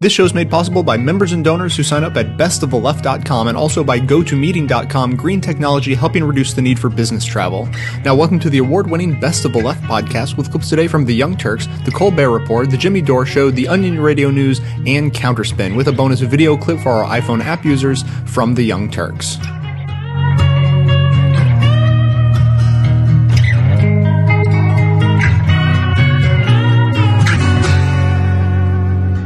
This show is made possible by members and donors who sign up at bestoftheleft.com and also by gotomeeting.com, green technology helping reduce the need for business travel. Now, welcome to the award winning Best of the Left podcast with clips today from The Young Turks, The Colbert Report, The Jimmy Dore Show, The Onion Radio News, and Counterspin, with a bonus video clip for our iPhone app users from The Young Turks.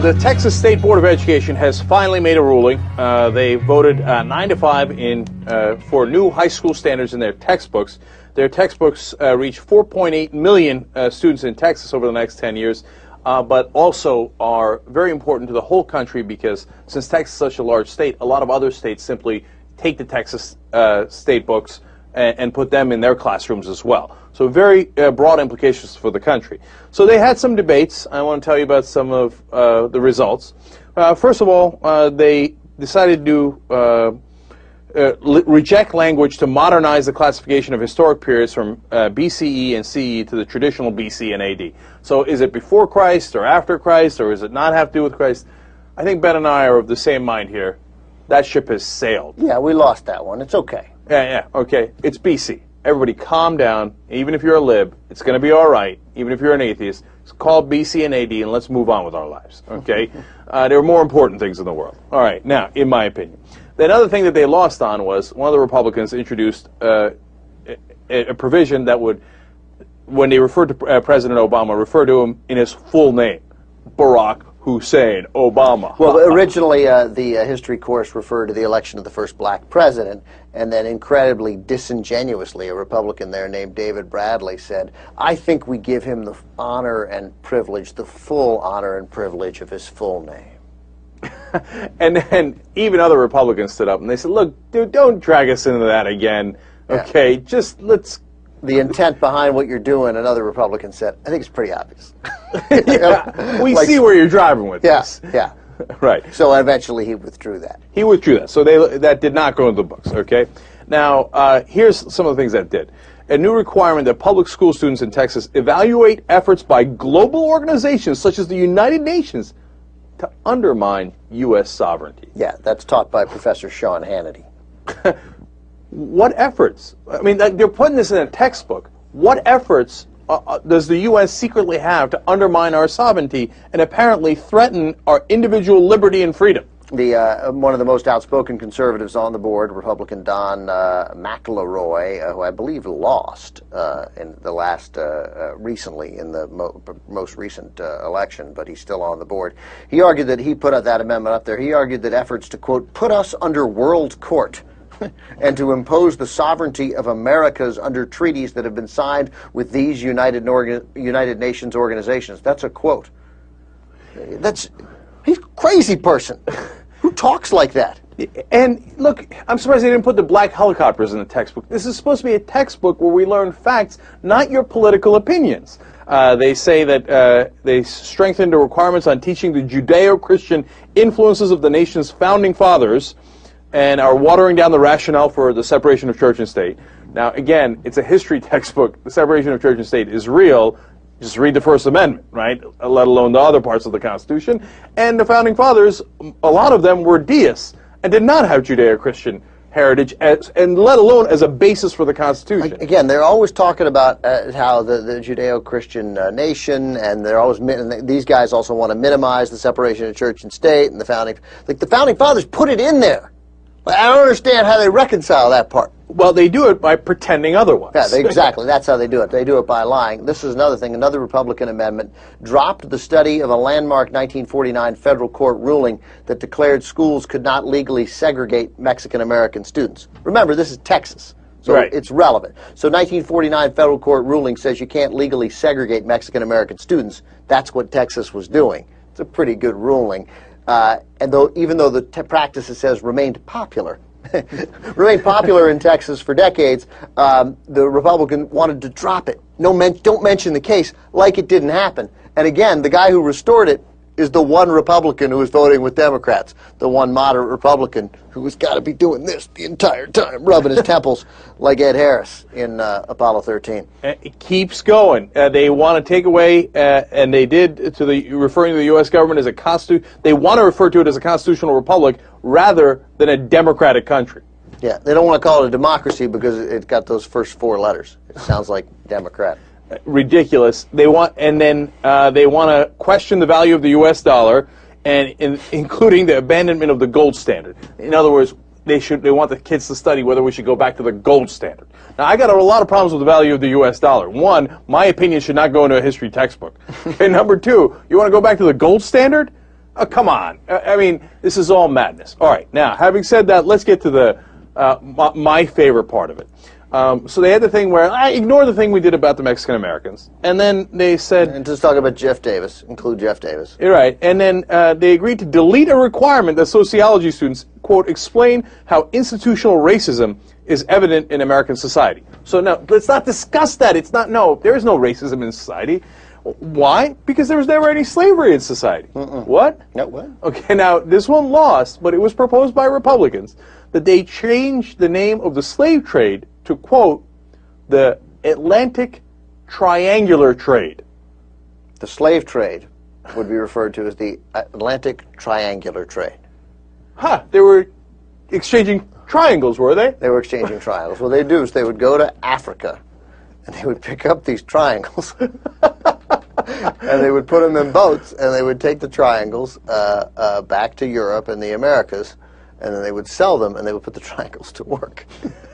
The Texas State Board of Education has finally made a ruling. Uh, they voted uh, nine to five in uh, for new high school standards in their textbooks. Their textbooks uh, reach 4.8 million uh, students in Texas over the next 10 years, uh, but also are very important to the whole country because since Texas is such a large state, a lot of other states simply take the Texas state books and, and put them in their classrooms as well. So very uh, broad implications for the country. So they had some debates. I want to tell you about some of uh, the results. Uh, first of all, uh, they decided to uh, uh, reject language to modernize the classification of historic periods from BCE and CE to the traditional BC and AD. So is it before Christ or after Christ or does it not have to do with Christ? I think Ben and I are of the same mind here. That ship has sailed. Yeah, we lost that one. It's okay. Yeah, yeah, okay. It's BC. Everybody calm down. Even if you're a lib, it's going to be all right. Even if you're an atheist, it's called BC and AD, and let's move on with our lives, okay? uh, there are more important things in the world. All right, now, in my opinion. The other thing that they lost on was one of the Republicans introduced uh, a, a, provision that would, when they referred to uh, President Obama, refer to him in his full name, Barack Hussein Obama. Well, originally uh, the uh, history course referred to the election of the first black president, and then incredibly disingenuously, a Republican there named David Bradley said, I think we give him the honor and privilege, the full honor and privilege of his full name. and then even other Republicans stood up and they said, look, dude, don't drag us into that again. Okay, yeah. just let's the intent behind what you're doing, another Republican said, I think it's pretty obvious. yeah, we like, see where you're driving with yeah, this. Yeah. right. So eventually he withdrew that. He withdrew that. So they, that did not go into the books, okay? Now, uh, here's some of the things that did. A new requirement that public school students in Texas evaluate efforts by global organizations such as the United Nations to undermine U.S. sovereignty. Yeah, that's taught by Professor Sean Hannity. what efforts? I mean, they're putting this in a textbook. What efforts uh, uh does the U.S. secretly have to undermine our sovereignty and apparently threaten our individual liberty and freedom? The, uh, one of the most outspoken conservatives on the board, Republican Don uh, McLeroy, uh, who I believe lost uh, in the last recently in the mo most recent election, but he's still on the board. He argued that he put that amendment up there. He argued that efforts to quote put us under world court and to impose the sovereignty of Americas under treaties that have been signed with these United, United Nations organizations. That's a quote. That's he's a crazy person. Who talks like that? And look, I'm surprised they didn't put the black helicopters in the textbook. This is supposed to be a textbook where we learn facts, not your political opinions. Uh, they say that uh, they strengthened the requirements on teaching the Judeo-Christian influences of the nation's founding fathers and are watering down the rationale for the separation of church and state. Now, again, it's a history textbook. The separation of church and state is real. Just read the First Amendment, right? Let alone the other parts of the Constitution. And the founding fathers, a lot of them were deists and did not have Judeo-Christian heritage, as, and let alone as a basis for the Constitution. Again, they're always talking about uh, how the, the Judeo-Christian uh, nation, and they're always and these guys also want to minimize the separation of church and state, and the founding like the founding fathers put it in there. I don't understand how they reconcile that part. Well, they do it by pretending otherwise. Yeah, they, exactly. That's how they do it. They do it by lying. This is another thing. Another Republican amendment dropped the study of a landmark 1949 federal court ruling that declared schools could not legally segregate Mexican American students. Remember, this is Texas. So right. it's relevant. So 1949 federal court ruling says you can't legally segregate Mexican American students. That's what Texas was doing. It's a pretty good ruling. Uh, and though, even though the practice, it says, remained popular, remained popular in Texas for decades, um, the Republican wanted to drop it. No, men don't mention the case like it didn't happen. And again, the guy who restored it is the one Republican who is voting with Democrats, the one moderate Republican who has got to be doing this the entire time, rubbing his temples like Ed Harris in uh, Apollo 13. Uh, It keeps going. Uh, they want to take away, uh, and they did to the referring to the U.S. government as a constitu- They want to refer to it as a constitutional republic rather than a democratic country. Yeah, they don't want to call it a democracy because it's got those first four letters. It sounds like Democrat. Ridiculous. They want, and then uh, they want to question the value of the U.S. dollar, and in, including the abandonment of the gold standard. In other words, they should they want the kids to study whether we should go back to the gold standard. Now, I got a lot of problems with the value of the U.S. dollar. One, my opinion should not go into a history textbook. and number two, you want to go back to the gold standard? Oh, come on. I I mean, this is all madness. All right. Now, having said that, let's get to the uh, my, my favorite part of it. Um, so they had the thing where I ignore the thing we did about the Mexican Americans, and then they said, And just talk about Jeff Davis, include Jeff Davis. "You're right," and then uh, they agreed to delete a requirement that sociology students quote explain how institutional racism is evident in American society. So now let's not discuss that. It's not no. There is no racism in society. Why? Because there was never any slavery in society. What? No, what? Okay, now this one lost, but it was proposed by Republicans that they change the name of the slave trade to quote the Atlantic Triangular Trade. The slave trade would be referred to as the Atlantic Triangular Trade. Huh? They were exchanging triangles, were they? They were exchanging triangles. What they do is they would go to Africa and they would pick up these triangles and they would put them in boats and they would take the triangles uh, uh, back to Europe and the Americas and then they would sell them and they would put the triangles to work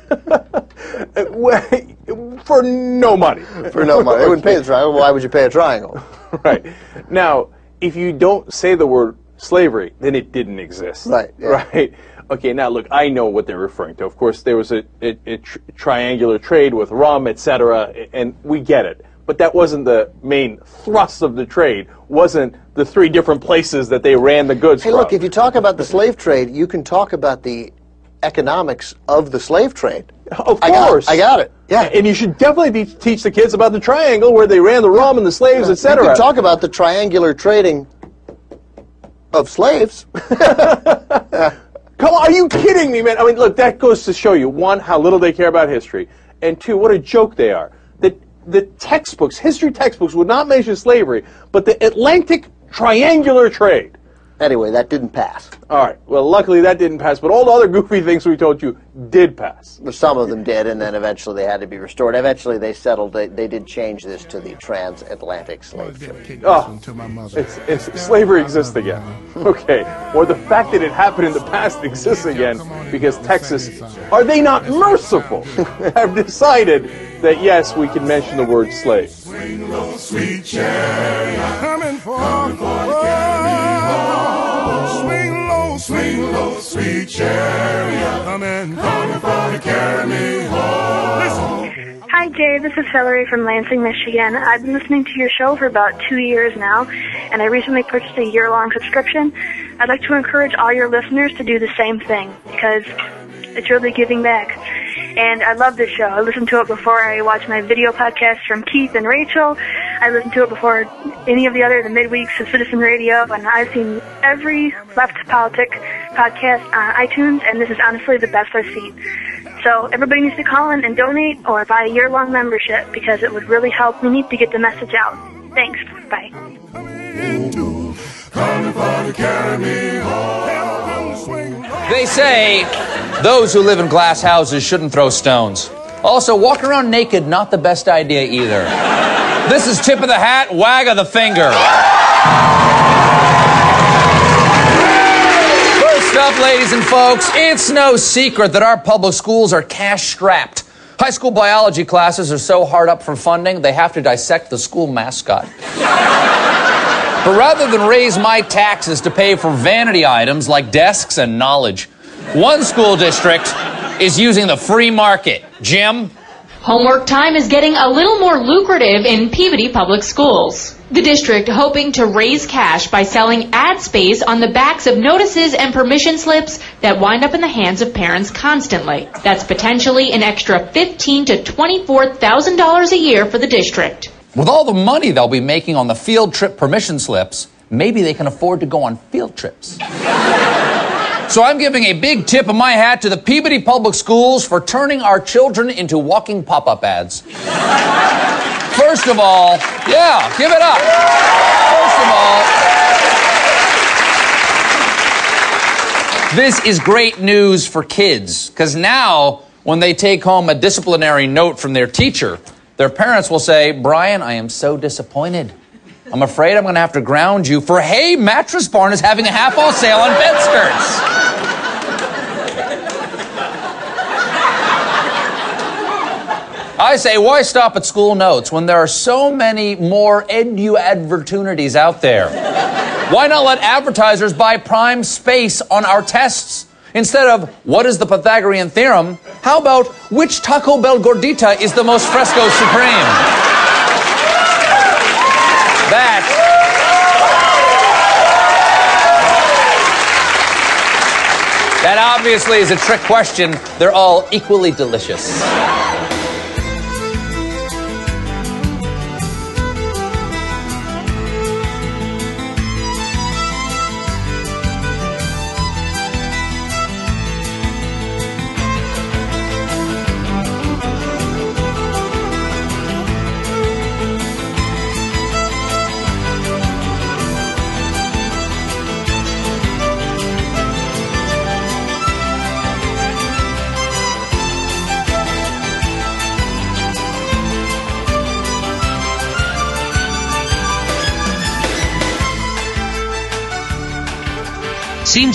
For no money. for no money. They wouldn't pay the triangle. Why would you pay a triangle? right. Now, if you don't say the word slavery, then it didn't exist. Right, yeah. Right. Okay. Now, look, I know what they're referring to. Of course, there was a, a, a tr- triangular trade with rum, etc., and we get it. But that wasn't the main thrust of the trade. Wasn't the three different places that they ran the goods Hey, from. look, if you talk about the slave trade, you can talk about the economics of the slave trade. Of I got- course. I got it. Yeah. And you should definitely te- teach the kids about the triangle where they ran the rum and the slaves, You etc. can talk about the triangular trading of slaves. Come on, are you kidding me, man? I mean, look, that goes to show you one, how little they care about history, and two, what a joke they are. The the textbooks, history textbooks, would not mention slavery, but the Atlantic triangular trade. Anyway, that didn't pass. All right. Well, luckily that didn't pass, but all the other goofy things we told you did pass. Some of them did, and then eventually they had to be restored. Eventually they settled, they, they did change this to the transatlantic slave trade. Oh, it's, it's, slavery exists again. Okay. Or the fact that it happened in the past exists again because Texas, are they not merciful, have decided that yes, we can mention the word slave. Low, swing low, sweet chariot coming for to carry me home. Hi, Jay. This is Hillary from Lansing, Michigan. I've been listening to your show for about two years now, and I recently purchased a year-long subscription. I'd like to encourage all your listeners to do the same thing because it's really giving back. And I love this show. I listen to it before I watch my video podcast from Keith and Rachel. I listen to it before any of the other the midweeks of Citizen Radio, and I've seen every left politic podcast on iTunes, and this is honestly the best I've seen. So everybody needs to call in and donate or buy a year-long membership because it would really help. We need to get the message out. Thanks. Bye. They say those who live in glass houses shouldn't throw stones. Also, walking around naked, not the best idea either. This is tip of the hat, wag of the finger. Up, ladies and folks, it's no secret that our public schools are cash strapped. High school biology classes are so hard up for funding, they have to dissect the school mascot. But rather than raise my taxes to pay for vanity items like desks and knowledge, one school district is using the free market. Jim? Homework time is getting a little more lucrative in Peabody Public Schools. The district hoping to raise cash by selling ad space on the backs of notices and permission slips that wind up in the hands of parents constantly. That's potentially an extra fifteen to twenty-four thousand dollars a year for the district. With all the money they'll be making on the field trip permission slips, maybe they can afford to go on field trips. so I'm giving a big tip of my hat to the Peabody Public Schools for turning our children into walking pop up ads. First of all, yeah, give it up. First of all, this is great news for kids because now when they take home a disciplinary note from their teacher, their parents will say, Brian, I am so disappointed. I'm afraid I'm going to have to ground you for, hey, Mattress Barn is having a half off sale on bed skirts. I say, why stop at school notes when there are so many more edu advertunities out there? Why not let advertisers buy prime space on our tests? Instead of, what is the Pythagorean theorem? How about, which Taco Bell gordita is the most fresco supreme? That. That obviously is a trick question. They're all equally delicious.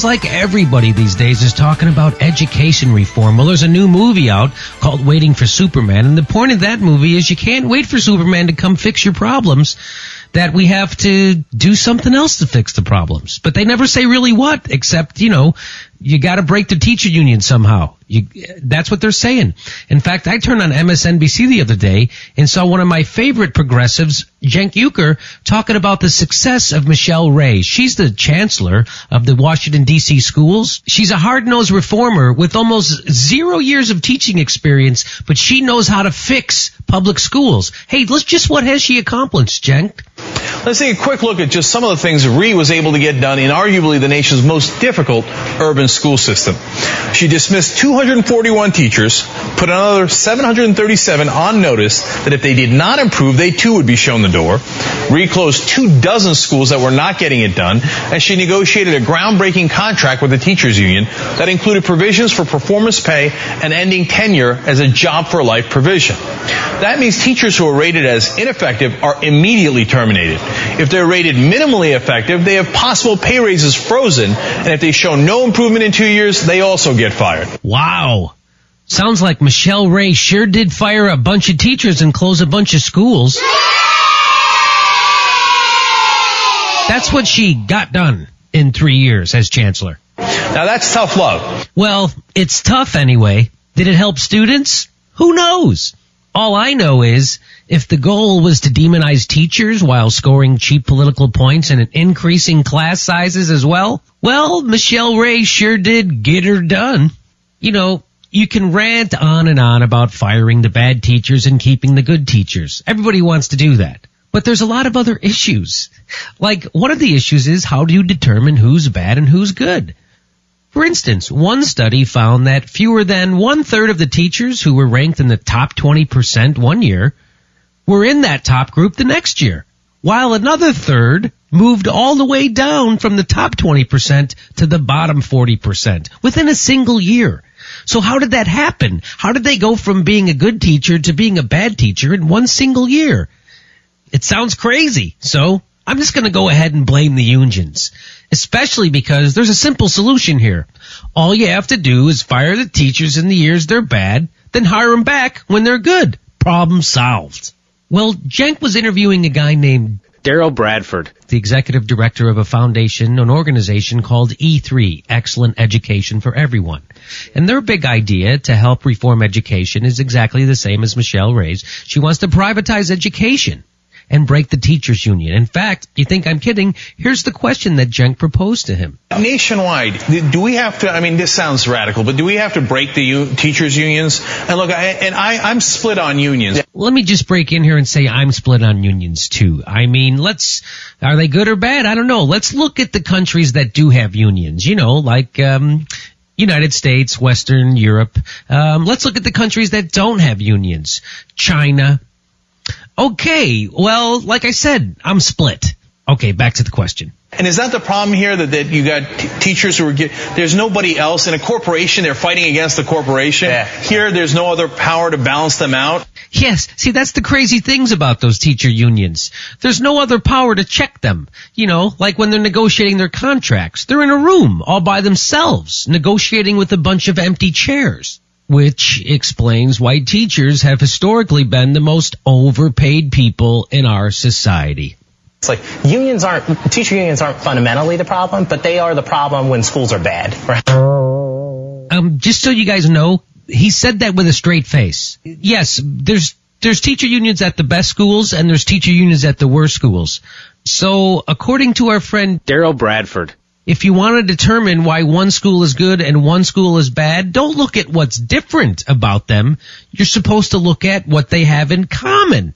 Seems like everybody these days is talking about education reform. Well, there's a new movie out called Waiting for Superman, and the point of that movie is you can't wait for Superman to come fix your problems that we have to do something else to fix the problems. But they never say really what, except, you know, you gotta break the teacher union somehow. You, that's what they're saying. In fact, I turned on MSNBC the other day and saw one of my favorite progressives, Cenk Uygur, talking about the success of Michelle Rhee. She's the chancellor of the Washington DC schools. She's a hard-nosed reformer with almost zero years of teaching experience, but she knows how to fix public schools. Hey, let's just what has she accomplished, Cenk? Let's take a quick look at just some of the things Rhee was able to get done in arguably the nation's most difficult urban school system. She dismissed 241 teachers, put another 737 on notice that if they did not improve, they too would be shown the door. Rhee closed two dozen schools that were not getting it done, and she negotiated a groundbreaking contract with the teachers union that included provisions for performance pay and ending tenure as a job for life provision. That means teachers who are rated as ineffective are immediately terminated. If they're rated minimally effective, they have possible pay raises frozen, and if they show no improvement in two years, they also get fired. Wow. Sounds like Michelle Rhee sure did fire a bunch of teachers and close a bunch of schools. That's what she got done in three years as chancellor. Now that's tough love. Well, it's tough anyway. Did it help students? Who knows? All I know is if the goal was to demonize teachers while scoring cheap political points and increasing class sizes as well, well, Michelle Rhee sure did get her done. You know, you can rant on and on about firing the bad teachers and keeping the good teachers. Everybody wants to do that. But there's a lot of other issues. Like, one of the issues is how do you determine who's bad and who's good? For instance, one study found that fewer than one third of the teachers who were ranked in the top 20% one year were in that top group the next year, while another third moved all the way down from the top 20% to the bottom 40% within a single year. So how did that happen? How did they go from being a good teacher to being a bad teacher in one single year? It sounds crazy. So I'm just going to go ahead and blame the unions, especially because there's a simple solution here. All you have to do is fire the teachers in the years they're bad, then hire them back when they're good. Problem solved. Well, Cenk was interviewing a guy named Derrell Bradford, the executive director of a foundation, an organization called E3, Excellent Education for Everyone. And their big idea to help reform education is exactly the same as Michelle Rhee's. She wants to privatize education and break the teachers union. In fact, you think I'm kidding? Here's the question that Cenk proposed to him. Nationwide, do we have to, I mean, this sounds radical, but do we have to break the u- teachers unions? And look, I, and I, I'm split on unions. Let me just break in here and say I'm split on unions too. I mean, let's, are they good or bad? I don't know. Let's look at the countries that do have unions, you know, like, um, United States, Western Europe. Um, let's look at the countries that don't have unions. China. Okay, well, like I said, I'm split. Okay, back to the question. And is that the problem here that, that you got t- teachers who are get, there's nobody else in a corporation they're fighting against the corporation. Yeah. Here there's no other power to balance them out. Yes, see that's the crazy things about those teacher unions. There's no other power to check them. You know, like when they're negotiating their contracts. They're in a room all by themselves, negotiating with a bunch of empty chairs. Which explains why teachers have historically been the most overpaid people in our society. It's like unions aren't teacher unions aren't fundamentally the problem, but they are the problem when schools are bad. Right? Um, just so you guys know, he said that with a straight face. Yes, there's there's teacher unions at the best schools and there's teacher unions at the worst schools. So, according to our friend Derrell Bradford. if you want to determine why one school is good and one school is bad, don't look at what's different about them. You're supposed to look at what they have in common.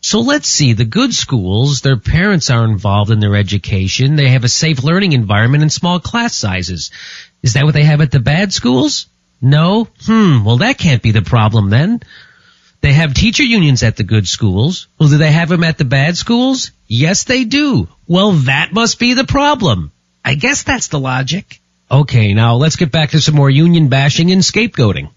So let's see, the good schools, their parents are involved in their education, they have a safe learning environment and small class sizes. Is that what they have at the bad schools? No? Hmm, well that can't be the problem then. They have teacher unions at the good schools. Well, do they have them at the bad schools? Yes, they do. Well, that must be the problem. I guess that's the logic. Okay, now let's get back to some more union bashing and scapegoating.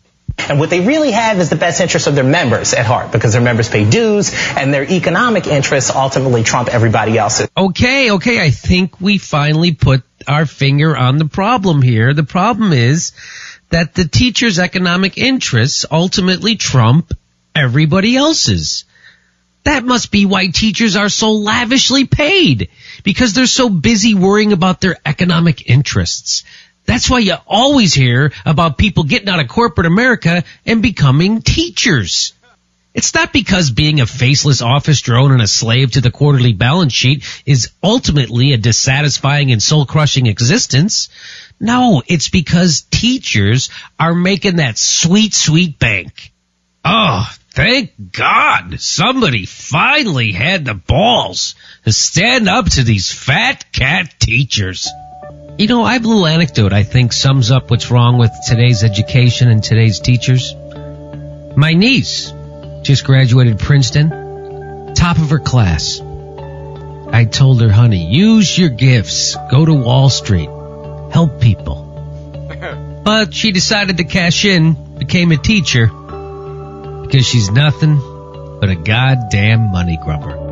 And what they really have is the best interests of their members at heart because their members pay dues and their economic interests ultimately trump everybody else's. Okay, okay, I think we finally put our finger on the problem here. The problem is that the teacher's economic interests ultimately trump everybody else's. That must be why teachers are so lavishly paid because they're so busy worrying about their economic interests. That's why you always hear about people getting out of corporate America and becoming teachers. It's not because being a faceless office drone and a slave to the quarterly balance sheet is ultimately a dissatisfying and soul crushing existence. No, it's because teachers are making that sweet, sweet bank. Oh, thank God somebody finally had the balls to stand up to these fat cat teachers. You know, I have a little anecdote I think sums up what's wrong with today's education and today's teachers. My niece just graduated Princeton, top of her class. I told her, honey, use your gifts, go to Wall Street, help people. But she decided to cash in, became a teacher, because she's nothing but a goddamn money grubber.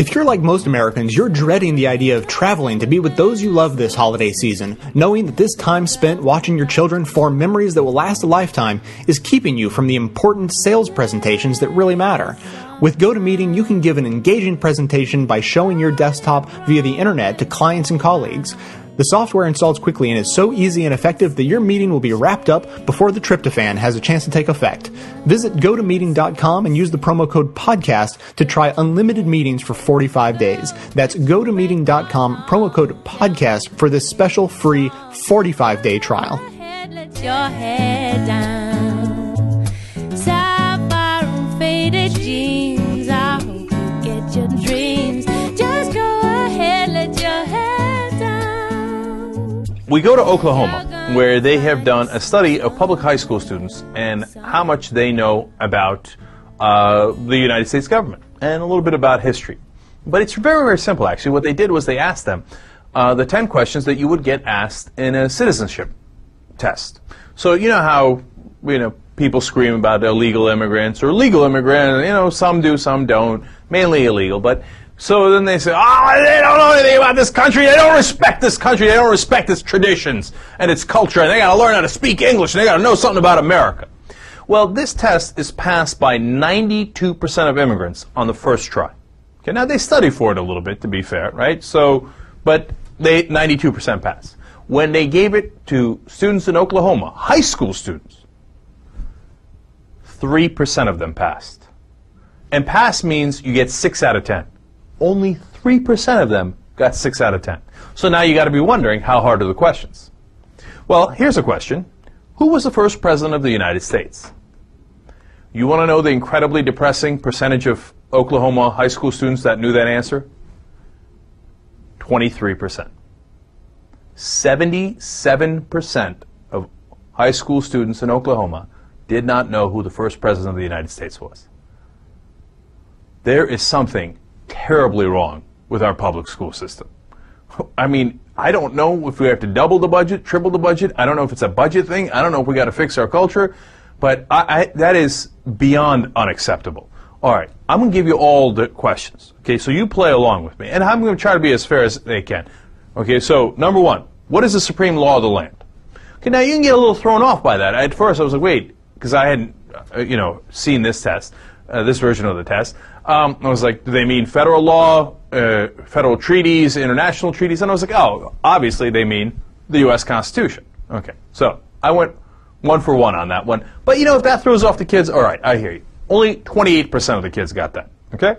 If you're like most Americans, you're dreading the idea of traveling to be with those you love this holiday season, knowing that this time spent watching your children form memories that will last a lifetime is keeping you from the important sales presentations that really matter. With GoToMeeting, you can give an engaging presentation by showing your desktop via the internet to clients and colleagues. The software installs quickly and is so easy and effective that your meeting will be wrapped up before the tryptophan has a chance to take effect. Visit gotomeeting.com and use the promo code podcast to try unlimited meetings for 45 days. That's gotomeeting.com, promo code podcast for this special free 45 day trial. We go to Oklahoma, where they have done a study of public high school students and how much they know about uh, the United States government and a little bit about history. But it's very, very simple, actually. What they did was they asked them uh, the 10 questions that you would get asked in a citizenship test. So, you know how, you know, people scream about illegal immigrants or legal immigrants, you know, some do, some don't, mainly illegal, but so then they say, oh, they don't know anything about this country. They don't respect this country. They don't respect its traditions and its culture. And they got to learn how to speak English. And they got to know something about America. Well, this test is passed by 92% of immigrants on the first try. Okay, now they study for it a little bit, to be fair, right? So, but they 92% pass. When they gave it to students in Oklahoma, high school students, 3% of them passed. And pass means you get 6 out of 10. Only 3% of them got 6 out of 10. So now you got to be wondering how hard are the questions? Well, here's a question. Who was the first president of the United States? You want to know the incredibly depressing percentage of Oklahoma high school students that knew that answer? 23%. 77% of high school students in Oklahoma did not know who the first president of the United States was. There is something terribly wrong with our public school system. I mean, I don't know if we have to double the budget, triple the budget. I don't know if it's a budget thing. I don't know if we got to fix our culture. But I, I, that is beyond unacceptable. All right, I'm going to give you all the questions. Okay, so you play along with me, and I'm going to try to be as fair as they can. Okay, so number one, what is the supreme law of the land? Okay, now you can get a little thrown off by that. At first, I was like, wait, because I hadn't, uh, you know, seen this test, uh, this version of the test. Um, I was like, do they mean federal law, uh, federal treaties, international treaties? And I was like, oh, obviously they mean the U.S. Constitution. Okay, so I went one for one on that one. But you know, if that throws off the kids, all right, I hear you. Only 28% of the kids got that. Okay?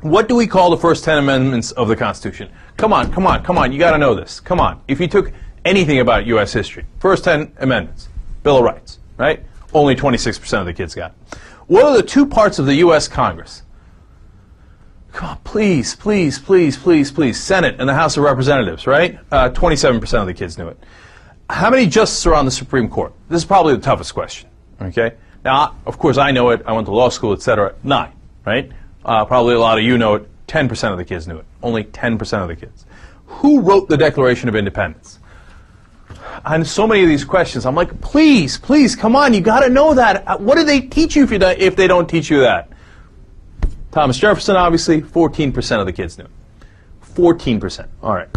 What do we call the first 10 amendments of the Constitution? Come on, come on, come on, you got to know this. Come on. If you took anything about U.S. history, first 10 amendments, Bill of Rights, right? Only 26% of the kids got it. What are the two parts of the U.S. Congress? Come on, please, please, please, please, please. Senate and the House of Representatives, right? Uh, 27% of the kids knew it. How many justices are on the Supreme Court? This is probably the toughest question. Okay. Now, of course, I know it. I went to law school, etc. Nine, right? Uh, probably a lot of you know it. 10% of the kids knew it. Only 10% of the kids. Who wrote the Declaration of Independence? On so many of these questions, I'm like, please, please, come on, you got to know that. Uh, What do they teach you if, you if they don't teach you that? Thomas Jefferson, obviously, 14% of the kids knew. 14%. All right.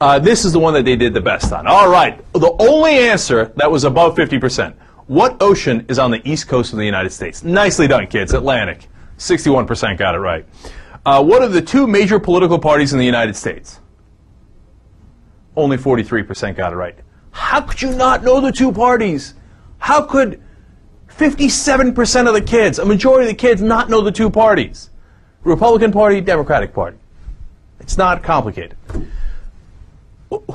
Uh, this is the one that they did the best on. All right. The only answer that was above 50%. What ocean is on the east coast of the United States? Nicely done, kids. Atlantic. 61% got it right. Uh, what are the two major political parties in the United States? Only 43% got it right. How could you not know the two parties? How could 57% of the kids, a majority of the kids, not know the two parties? Republican Party, Democratic Party. It's not complicated.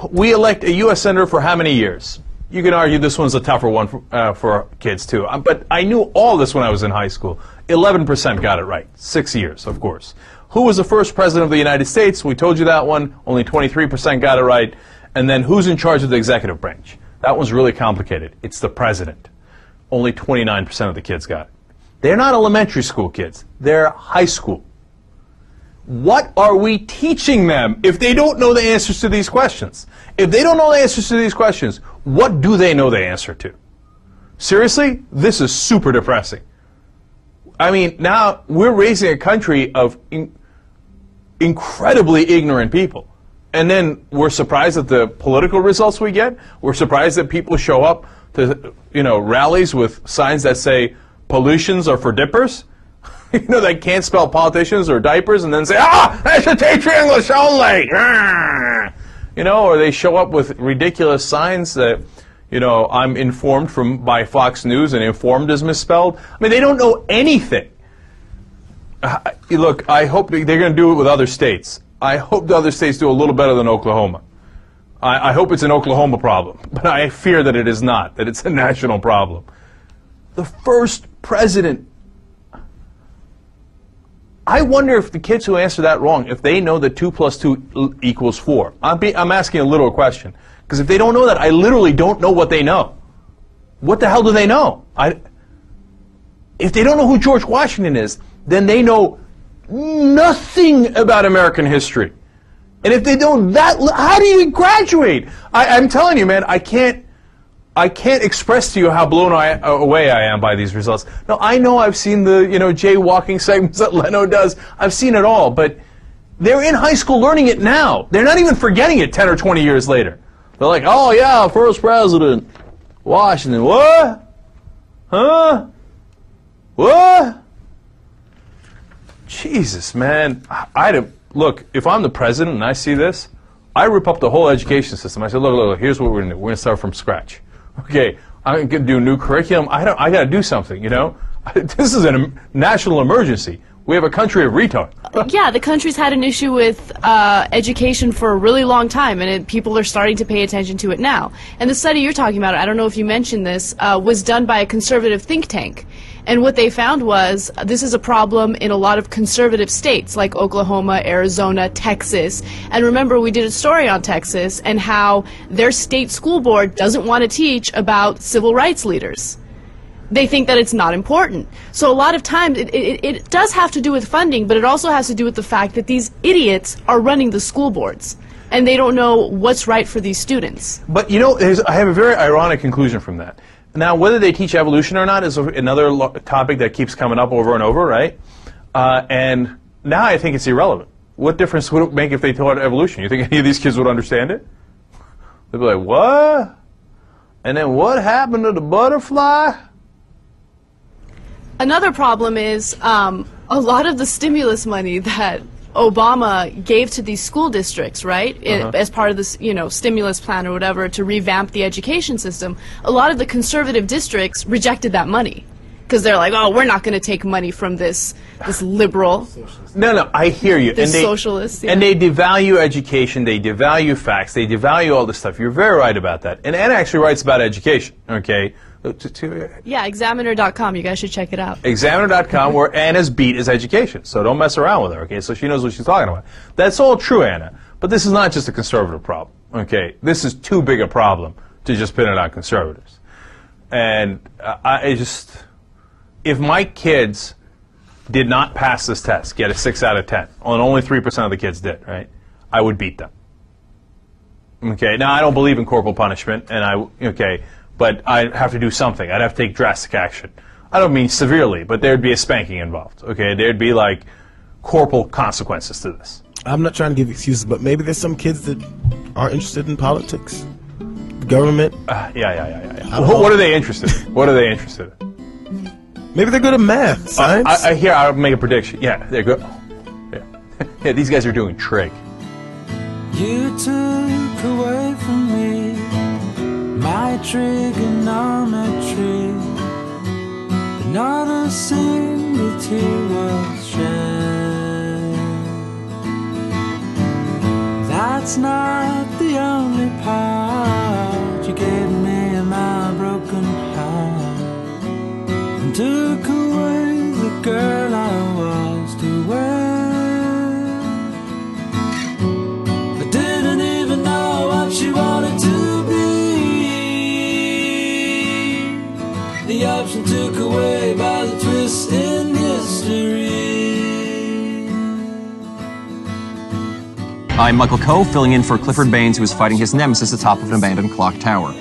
We elect a U.S. Senator for how many years? You can argue this one's a tougher one for, uh, for kids, too. Um, But I knew all this when I was in high school. 11% got it right. Six years, of course. Who was the first president of the United States? We told you that one. Only 23% got it right. And then who's in charge of the executive branch? That one's really complicated. It's the president. Only 29% of the kids got it. They're not elementary school kids. They're high school. What are we teaching them if they don't know the answers to these questions? If they don't know the answers to these questions, what do they know the answer to? Seriously? This is super depressing. I mean, now we're raising a country of in- incredibly ignorant people. And then we're surprised at the political results we get. We're surprised that people show up to, you know, rallies with signs that say pollutions are for dippers. you know, they can't spell politicians or diapers and then say, ah, I should teach English only. Ah. You know, or they show up with ridiculous signs that, you know, I'm informed from by Fox News and informed is misspelled. I mean, they don't know anything. Uh, look, I hope they're going to do it with other states. I hope the other states do a little better than Oklahoma. I, I hope it's an Oklahoma problem, but I fear that it is not, that it's a national problem. The first president I wonder if the kids who answer that wrong, if they know that 2 plus 2 l- equals 4. I'm, be, I'm asking a literal question. Because if they don't know that, I literally don't know what they know. What the hell do they know? I, if they don't know who George Washington is, then they know nothing about American history. And if they don't that, how do you graduate? I, I'm telling you, man, I can't. I can't express to you how blown I, away I am by these results. Now I know I've seen the you know jaywalking segments that Leno does. I've seen it all, but they're in high school learning it now. They're not even forgetting it 10 or 20 years later. They're like, oh yeah, first president, Washington. What? Huh? What? Jesus, man. I'd look, if I'm the president and I see this, I rip up the whole education system. I say, look, look, look here's what we're going to do. We're going to start from scratch. Okay, I'm going to do a new curriculum. I, I got to do something, you know? This is a national emergency. We have a country of retard. yeah, the country's had an issue with uh, education for a really long time, and it, people are starting to pay attention to it now. And the study you're talking about, I don't know if you mentioned this, uh, was done by a conservative think tank. And what they found was this is a problem in a lot of conservative states like Oklahoma, Arizona, Texas. And remember, we did a story on Texas and how their state school board doesn't want to teach about civil rights leaders they think that it's not important. So a lot of times it, it, it does have to do with funding, but it also has to do with the fact that these idiots are running the school boards and they don't know what's right for these students. But you know, I have a very ironic conclusion from that. Now, whether they teach evolution or not is another lo- topic that keeps coming up over and over, right? Uh, and now I think it's irrelevant. What difference would it make if they taught evolution? You think any of these kids would understand it? They'd be like, what? And then what happened to the butterfly? Another problem is um, a lot of the stimulus money that Obama gave to these school districts, right, Uh-huh. as part of this, you know, stimulus plan or whatever to revamp the education system. A lot of the conservative districts rejected that money because they're like, "Oh, we're not going to take money from this this liberal." No, no, I hear you. The and they, socialists, yeah. And they devalue education, they devalue facts, they devalue all this stuff. You're very right about that. And Anna actually writes about education, okay? To- Yeah, Examiner.com. You guys should check it out. Examiner.com, where Anna's beat is education. So don't mess around with her, okay? So she knows what she's talking about. That's all true, Anna. But this is not just a conservative problem, okay? This is too big a problem to just pin it on conservatives. And uh, I I just, if my kids did not pass this test, get a 6 out of 10, and only 3% of the kids did, right? I would beat them. Okay, now I don't believe in corporal punishment, and I, okay, but I'd have to do something. I'd have to take drastic action. I don't mean severely, but there'd be a spanking involved, okay? There'd be like corporal consequences to this. I'm not trying to give excuses, but maybe there's some kids that are interested in politics, government. Uh, yeah, yeah, yeah, yeah. I don't What, what are they interested in? What are they interested in? Maybe they're good at math, science. I, I, here, I'll make a prediction. Yeah, they're good. Yeah. yeah, these guys are doing trig. You took away from me my trigonometry, but not a single tear was shed. That's not the only part. You gave me in my broken heart, and took away the girl I I'm Michael Coe, filling in for Clifford Baines, who is fighting his nemesis atop of an abandoned clock tower.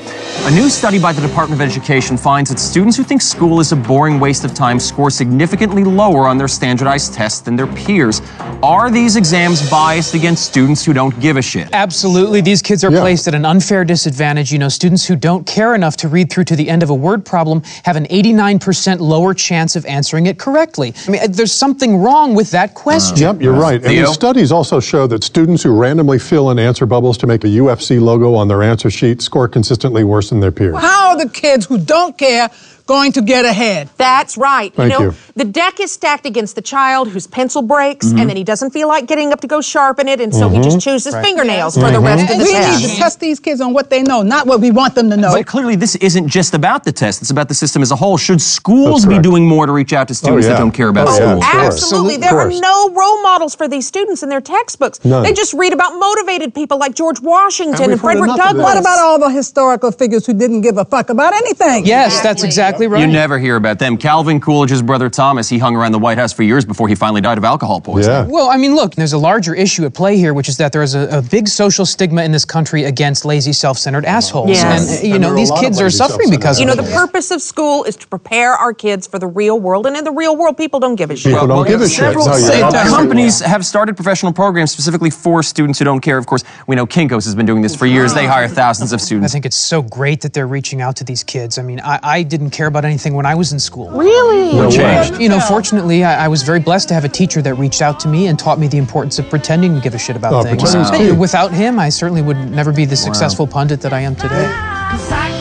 A new study by the Department of Education finds that students who think school is a boring waste of time score significantly lower on their standardized tests than their peers. Are these exams biased against students who don't give a shit? Absolutely. These kids are placed at an unfair disadvantage. You know, students who don't care enough to read through to the end of a word problem have an 89% lower chance of answering it correctly. I mean, there's something wrong with that question. Yep, you're right. And Theo? the studies also show that students who randomly fill in answer bubbles to make a UFC logo on their answer sheet score consistently worse than their peers. How are the kids who don't care going to get ahead? That's right. Thank you know, you. the deck is stacked against the child whose pencil breaks, Mhm. and then he doesn't feel like getting up to go sharpen it, and so he Mm-hmm. Mhm. just chooses Right. fingernails for the rest of And the we test. need to test these kids on what they know, not what we want them to know. But clearly, this isn't just about the test, it's about the system as a whole. Should schools be doing more to reach out to students yeah. that don't care about Oh, school? of course. Absolutely. There are no role models for these students in their textbooks. None. They just read about motivated people like George Washington and, we've Frederick Douglass. What about all the historical figures who didn't give a fuck about anything? Yes, that's exactly right. You never hear about them. Calvin Coolidge's brother Thomas, he hung around the White House for years before he finally died of alcohol poisoning. Yeah. Well, I mean, look, there's a larger issue at play here, which is that there is a, a big social stigma in this country against lazy, self-centered assholes. Yes. And, uh, you know, these kids are suffering because of this. You know, the purpose of school is to prepare our kids for the real world, and in the real world, people don't give a shit. People don't give a shit. Several No, you're companies have started professional programs specifically for students who don't care. Of course, we know Kinko's has been doing this for years. They hire thousands of students. I think it's so great that they're reaching out to these kids. I mean, I, I didn't care about anything when I was in school. Really? What changed? You know, fortunately, I, I was very blessed to have a teacher that reached out to me and taught me the importance of pretending to give a shit about Oh, things. pretending's Uh. Without him, I certainly would never be the successful pundit that I am today.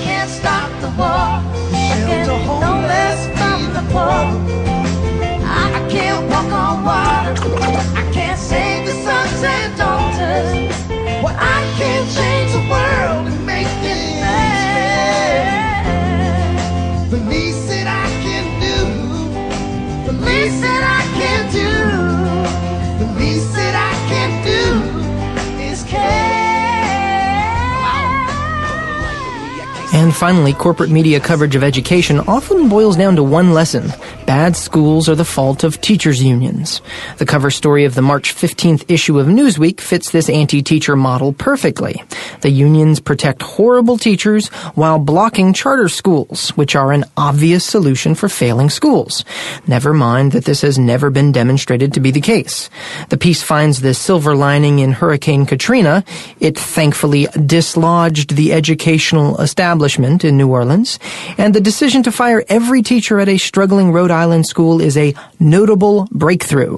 And finally, corporate media coverage of education often boils down to one lesson. Bad schools are the fault of teachers' unions. The cover story of the March 15th issue of Newsweek fits this anti-teacher model perfectly. The unions protect horrible teachers while blocking charter schools, which are an obvious solution for failing schools. Never mind that this has never been demonstrated to be the case. The piece finds the silver lining in Hurricane Katrina. It thankfully dislodged the educational establishment in New Orleans, and the decision to fire every teacher at a struggling Rhode Island school is a notable breakthrough.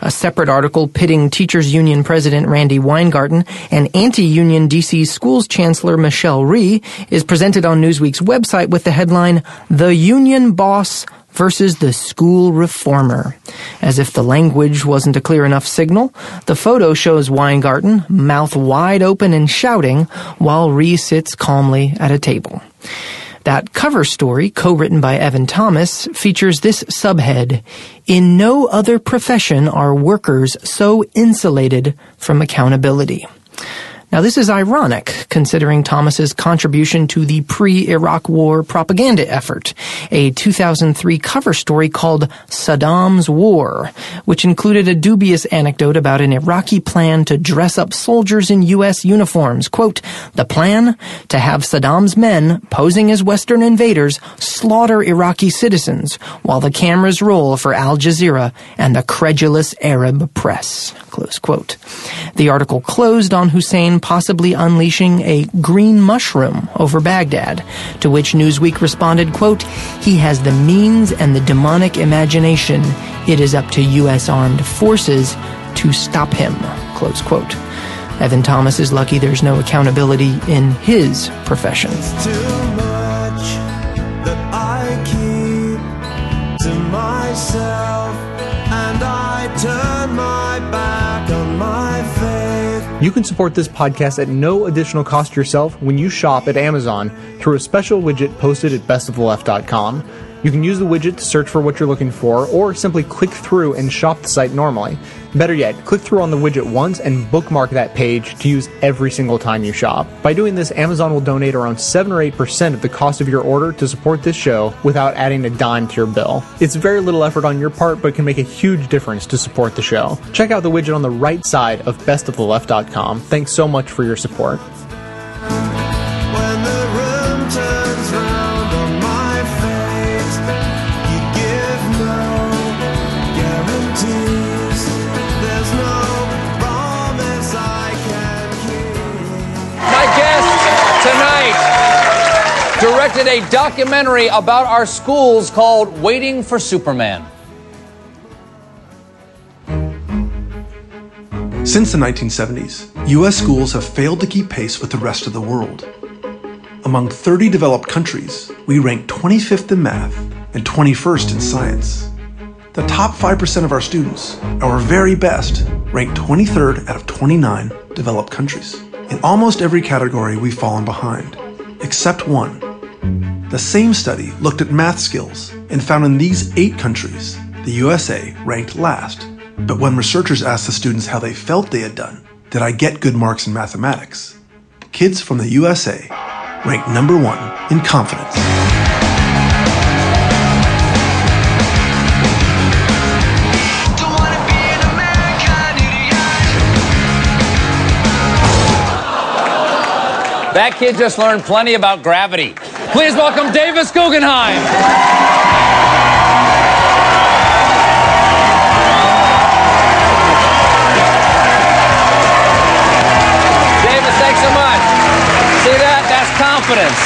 A separate article pitting teachers union president Randi Weingarten and anti-union DC schools chancellor Michelle Rhee is presented on Newsweek's website with the headline, The Union Boss versus the school reformer. As if the language wasn't a clear enough signal, the photo shows Weingarten, mouth wide open and shouting, while Rhee sits calmly at a table. That cover story, co-written by Evan Thomas, features this subhead, In no other profession are workers so insulated from accountability. Now, this is ironic, considering Thomas's contribution to the pre-Iraq War propaganda effort, a 2003 cover story called Saddam's War, which included a dubious anecdote about an Iraqi plan to dress up soldiers in U.S. uniforms. Quote, the plan? To have Saddam's men, posing as Western invaders, slaughter Iraqi citizens, while the cameras roll for Al Jazeera and the credulous Arab press. Close quote. The article closed on Hussein possibly unleashing a green mushroom over Baghdad, to which Newsweek responded, quote, he has the means and the demonic imagination. It is up to U.S. armed forces to stop him, close quote. Evan Thomas is lucky there's no accountability in his profession. You can support this podcast at no additional cost yourself when you shop at Amazon through a special widget posted at bestoftheleft.com. You can use the widget to search for what you're looking for, or simply click through and shop the site normally. Better yet, click through on the widget once and bookmark that page to use every single time you shop. By doing this, Amazon will donate around 7 or 8% of the cost of your order to support this show without adding a dime to your bill. It's very little effort on your part, but can make a huge difference to support the show. Check out the widget on the right side of bestoftheleft.com. Thanks so much for your support. Directed a documentary about our schools called Waiting for Superman. Since the 1970s, U.S. schools have failed to keep pace with the rest of the world. Among 30 developed countries, we rank 25th in math and 21st in science. The top 5% of our students, our very best, rank 23rd out of 29 developed countries. In almost every category, we've fallen behind, except one. The same study looked at math skills and found in these eight countries, the USA ranked last. But when researchers asked the students how they felt they had done, did I get good marks in mathematics? Kids from the USA ranked number one in confidence. That kid just learned plenty about gravity. Please welcome Davis Guggenheim. Davis, thanks so much. See that? That's confidence.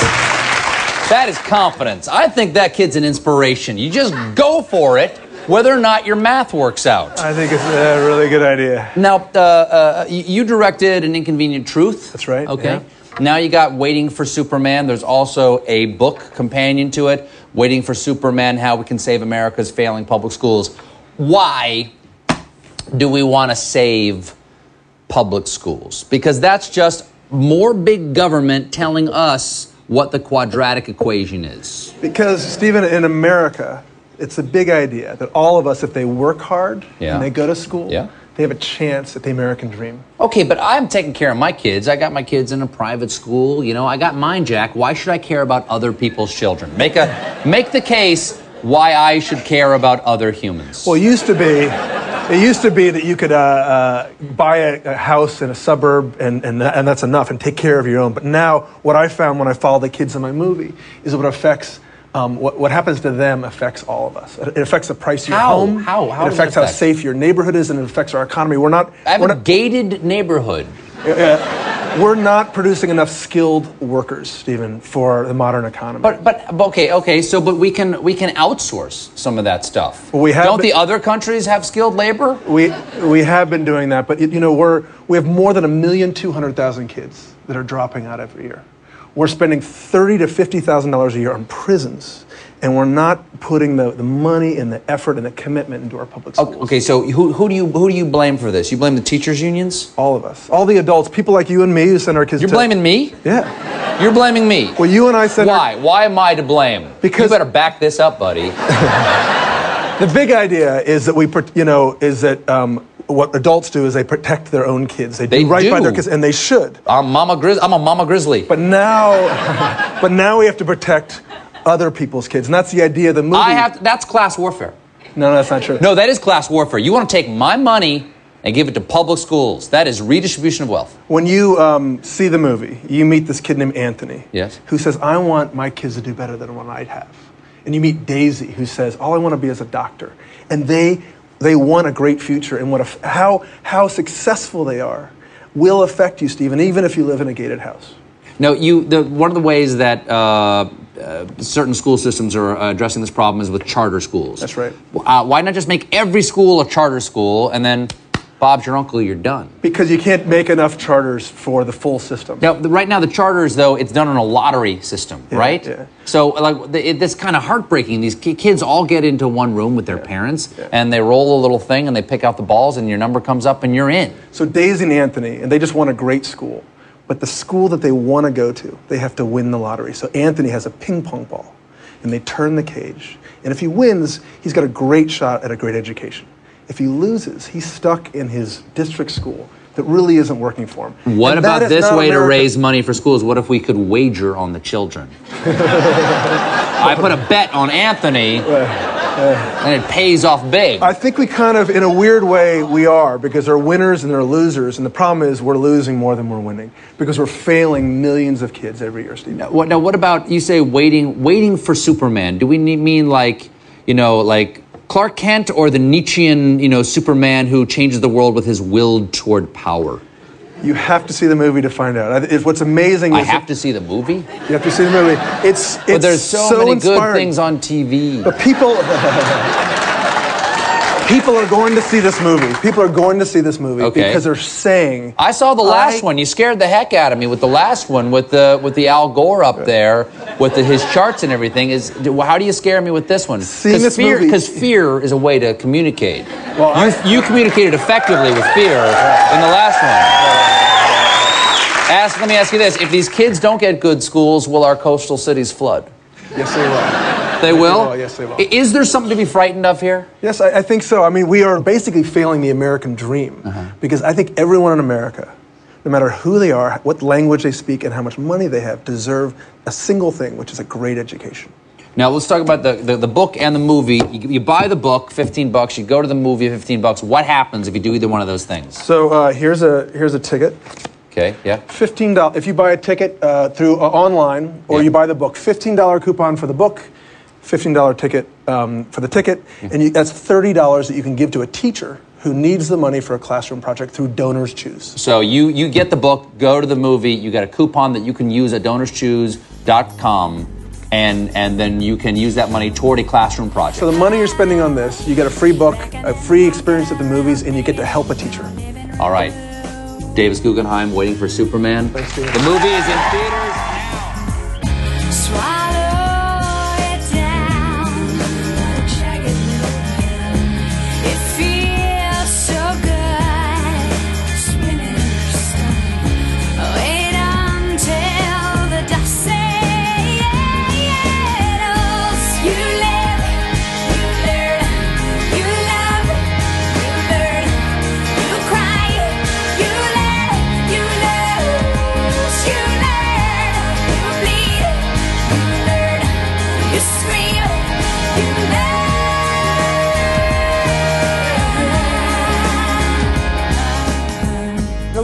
That is confidence. I think that kid's an inspiration. You just go for it, whether or not your math works out. I think it's a really good idea. Now, uh, uh, you directed An Inconvenient Truth. That's right. Okay. yeah. Now you got Waiting for Superman. There's also a book companion to it, Waiting for Superman How We Can Save America's Failing Public Schools. Why do we want to save public schools? Because that's just more big government telling us what the quadratic equation is. Because, Stephen, in America, it's a big idea that all of us, if they work hard Yeah. and they go to school, Yeah. They have a chance at the American dream. Okay, but I'm taking care of my kids. I got my kids in a private school. You know, I got mine, Jack. Why should I care about other people's children? Make a make the case why I should care about other humans. Well, it used to be, it used to be that you could uh, uh, buy a, a house in a suburb and, and, and that's enough and take care of your own. But now, what I found when I follow the kids in my movie is what affects. Um, what, what happens to them affects all of us. It affects the price of your How? home. How? How it affects how safe your neighborhood is, and it affects our economy. We're not. I have we're a not, gated neighborhood. uh, we're not producing enough skilled workers, Stephen, for the modern economy. But but okay okay so but we can we can outsource some of that stuff. we have Don't been- the other countries have skilled labor? We we have been doing that, but you know we're we have more than a million two hundred thousand kids that are dropping out every year. We're spending thirty to fifty thousand dollars a year on prisons, and we're not putting the, the money and the effort and the commitment into our public schools. Okay, so who, who do you who do you blame for this? You blame the teachers unions? All of us, all the adults, people like you and me who send our kids. You're to, blaming me? Yeah. You're blaming me. Well, you and I send. Why? Why am I to blame? Because you better back this up, buddy. The big idea is that we, you know, is that um, what adults do is they protect their own kids. They do They right by their kids, and they should. I'm Mama Grizz. I'm a Mama Grizzly. But now, but now we have to protect other people's kids, and that's the idea of the movie. I have. To, that's class warfare. No, no, that's not true. No, that is class warfare. You want to take my money and give it to public schools. That is redistribution of wealth. When you um, see the movie, you meet this kid named Anthony, Yes. who says, "I want my kids to do better than what I'd have," and you meet Daisy, who says, "All I want to be is a doctor," and they they want a great future, and what a, how how successful they are will affect you, Stephen, even if you live in a gated house. No, you. The, one of the ways that uh, uh, certain school systems are uh, addressing this problem is with charter schools. That's right. Uh, why not just make every school a charter school and then Bob's your uncle, you're done? Because you can't make enough charters for the full system. Now, right now, the charters, though, it's done on a lottery system, right? yeah. So, like, it, it's kind of heartbreaking. These kids all get into one room with their parents, and they roll a little thing, and they pick out the balls, and your number comes up, and you're in. So Daisy and Anthony, and they just want a great school. But the school that they want to go to, they have to win the lottery. So Anthony has a ping pong ball, and they turn the cage. And if he wins, he's got a great shot at a great education. If he loses, he's stuck in his district school that really isn't working for him. What And about this way to raise money for schools? What if we could wager on the children? I put a bet on Anthony, and it pays off big. I think we kind of, in a weird way, we are because there are winners and there are losers, and the problem is we're losing more than we're winning because we're failing millions of kids every year, Steve. What, now, what about you say waiting, waiting for Superman? Do we ne- mean like, you know, like Clark Kent or the Nietzschean, you know, Superman who changes the world with his will toward power? You have to see the movie to find out. I- If what's amazing I is have to see the movie. you have to see the movie. It's it's But there's so, many good things on TV. But people, people are going to see this movie. People are going to see this movie Okay. because they're saying. I saw the last one. You scared the heck out of me with the last one, with the with the Al Gore up there, with the, his charts and everything. Is how do you scare me with this one? Seeing this fear, movie- because fear is a way to communicate. Well, you, you communicated effectively with fear in the last one. Ask. Let me ask you this: If these kids don't get good schools, will our coastal cities flood? Yes, they will. They will. Yes, they will. Is there something to be frightened of here? Yes, I, I think so. I mean, we are basically failing the American dream Uh-huh. because I think everyone in America, no matter who they are, what language they speak, and how much money they have, deserve a single thing, which is a great education. Now let's talk about the, the, the book and the movie. You, you buy the book, fifteen bucks. You go to the movie, fifteen bucks. What happens if you do either one of those things? So uh, here's a here's a ticket. Okay, yeah. Fifteen dollars if you buy a ticket uh, through uh, online or you buy the book. Fifteen dollar coupon for the book, fifteen dollar ticket um, for the ticket, and you, that's thirty dollars that you can give to a teacher who needs the money for a classroom project through Donors Choose. So you you get the book, go to the movie. You get a coupon that you can use at DonorsChoose.com, and and then you can use that money toward a classroom project. So the money you're spending on this, you get a free book, a free experience at the movies, and you get to help a teacher. All right, Davis Guggenheim, waiting for Superman. The movie is in theaters.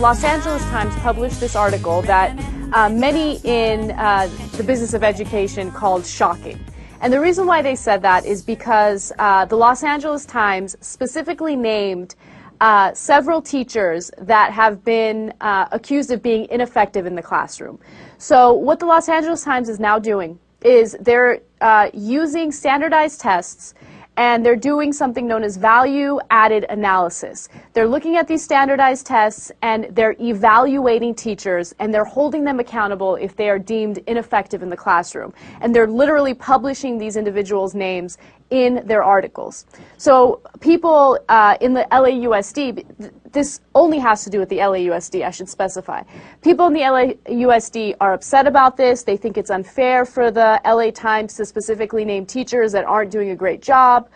Los Angeles Times published this article that uh, many in uh, the business of education called shocking. And the reason why they said that is because uh, the Los Angeles Times specifically named uh, several teachers that have been uh, accused of being ineffective in the classroom. So, what the Los Angeles Times is now doing is they're uh, using standardized tests and they're doing something known as value added analysis. They're looking at these standardized tests and they're evaluating teachers and they're holding them accountable if they are deemed ineffective in the classroom. And they're literally publishing these individuals' names in their articles. So people uh, in the LAUSD, this only has to do with the LAUSD, I should specify. People in the LAUSD are upset about this. They think it's unfair for the LA Times to specifically name teachers that aren't doing a great job.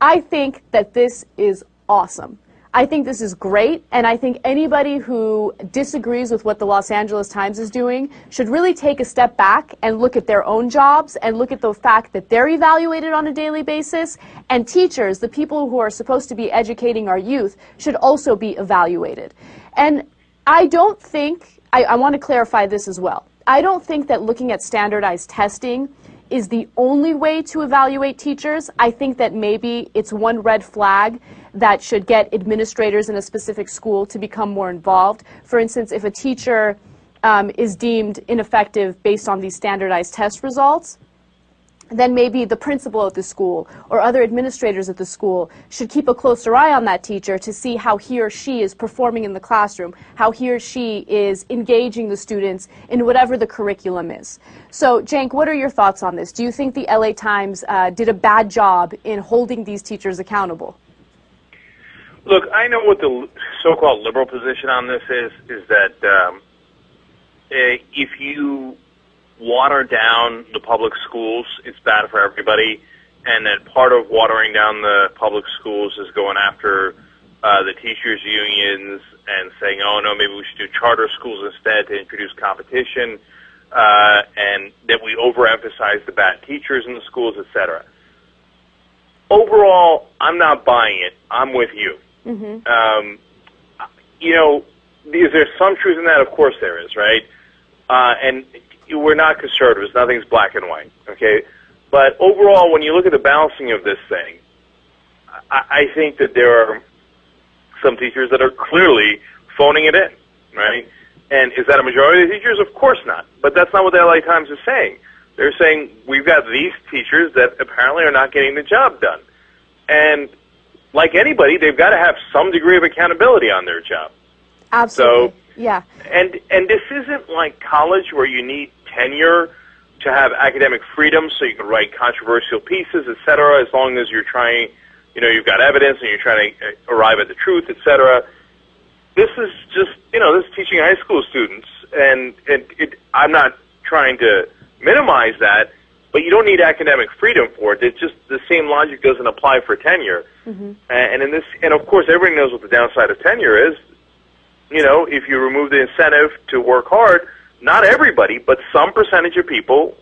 I think that this is awesome. I think this is great, and I think anybody who disagrees with what the Los Angeles Times is doing should really take a step back and look at their own jobs and look at the fact that they're evaluated on a daily basis, and teachers, the people who are supposed to be educating our youth, should also be evaluated. And I don't think, I, I want to clarify this as well. I don't think that looking at standardized testing is the only way to evaluate teachers. I think that maybe it's one red flag that should get administrators in a specific school to become more involved. For instance, if a teacher um, is deemed ineffective based on these standardized test results, then maybe the principal at the school or other administrators at the school should keep a closer eye on that teacher to see how he or she is performing in the classroom, how he or she is engaging the students in whatever the curriculum is. So, Cenk, what are your thoughts on this? Do you think the LA Times uh, did a bad job in holding these teachers accountable? Look, I know what the so-called liberal position on this is, is that um, eh, if you water down the public schools, it's bad for everybody, and that part of watering down the public schools is going after uh, the teachers' unions and saying, oh, no, maybe we should do charter schools instead to introduce competition, uh, and that we overemphasize the bad teachers in the schools, etc. Overall, I'm not buying it. I'm with you. Mm-hmm. Um, you know, is there some truth in that? Of course there is, right? Uh, and we're not conservatives. Nothing's black and white, okay? But overall, when you look at the balancing of this thing, I, I think that there are some teachers that are clearly phoning it in, right? And is that a majority of teachers? Of course not. But that's not what the LA Times is saying. They're saying we've got these teachers that apparently are not getting the job done. And like anybody, they've got to have some degree of accountability on their job. Absolutely. So, yeah. and and this isn't like college where you need tenure to have academic freedom, so you can write controversial pieces, et cetera, as long as you're trying, you know, you've got evidence and you're trying to uh, arrive at the truth, et cetera. This is just, you know, this is teaching high school students, and and it, I'm not trying to minimize that, but you don't need academic freedom for it. It's just the same logic doesn't apply for tenure. Mm-hmm. And in this, and of course, everybody knows what the downside of tenure is. You know, if you remove the incentive to work hard, not everybody, but some percentage of people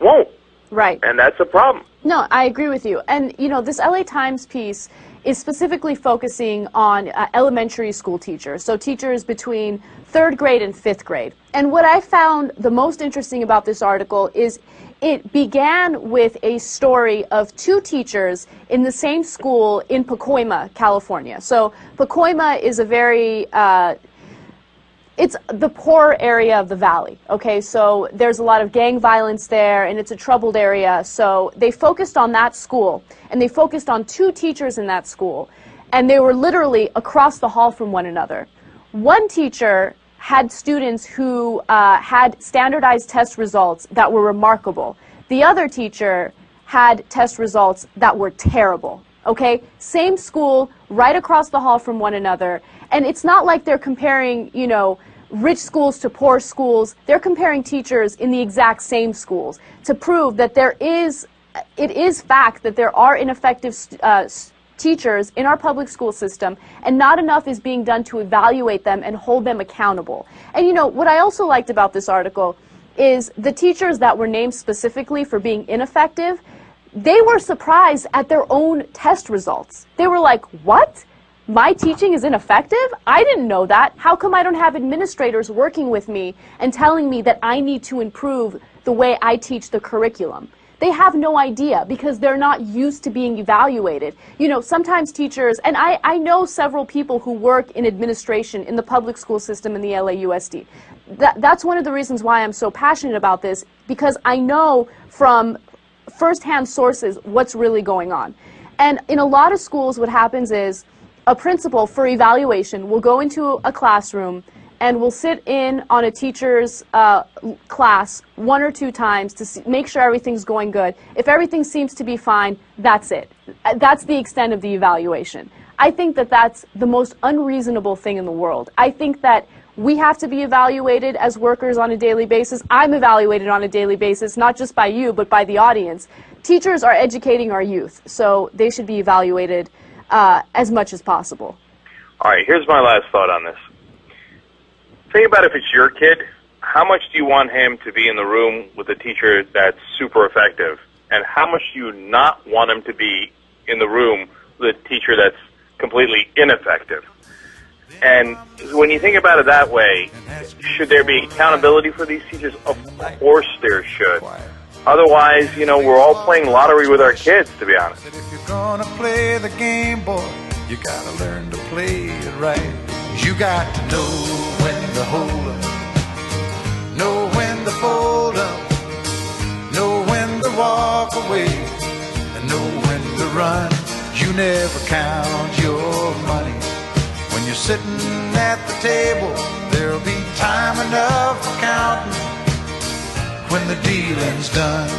won't. Right. And that's a problem. No, I agree with you. And, you know, this LA Times piece is specifically focusing on uh, elementary school teachers, so teachers between third grade and fifth grade. And what I found the most interesting about this article is it began with a story of two teachers in the same school in Pacoima, California. So Pacoima is a very uh, it's the poor area of the valley. Okay, so there's a lot of gang violence there, and it's a troubled area. So they focused on that school, and they focused on two teachers in that school, and they were literally across the hall from one another. One teacher had students who uh, had standardized test results that were remarkable. The other teacher had test results that were terrible. Okay, same school, right across the hall from one another, and it's not like they're comparing, you know, rich schools to poor schools. They're comparing teachers in the exact same schools to prove that there is, it is fact that there are ineffective uh, teachers in our public school system, and not enough is being done to evaluate them and hold them accountable. And you know, what I also liked about this article is the teachers that were named specifically for being ineffective, they were surprised at their own test results. They were like, what? my teaching is ineffective? I didn't know that. How come I don't have administrators working with me and telling me that I need to improve the way I teach the curriculum? They have no idea because they're not used to being evaluated. You know, sometimes teachers, and I, I know several people who work in administration in the public school system in the LAUSD. That, that's one of the reasons why I'm so passionate about this because I know from firsthand sources what's really going on. And in a lot of schools, what happens is a principal for evaluation will go into a classroom and will sit in on a teacher's uh, class one or two times to see, make sure everything's going good. If everything seems to be fine, that's it. That's the extent of the evaluation. I think that that's the most unreasonable thing in the world. I think that we have to be evaluated as workers on a daily basis. I'm evaluated on a daily basis, not just by you, but by the audience. Teachers are educating our youth, so they should be evaluated uh, as much as possible. All right, here's my last thought on this. Think about if it's your kid, how much do you want him to be in the room with a teacher that's super effective? And how much do you not want him to be in the room with a teacher that's completely ineffective? And when you think about it that way, should there be accountability for these teachers? Of course there should. Otherwise, you know, we're all playing lottery with our kids, to be honest. If you're gonna play the game, boy, you gotta learn to play it right. You got to know when to hold up, know when to fold up, know when to walk away, and know when to run. You never count your money. When you're sitting at the table, there'll be time enough for counting when the dealing's done.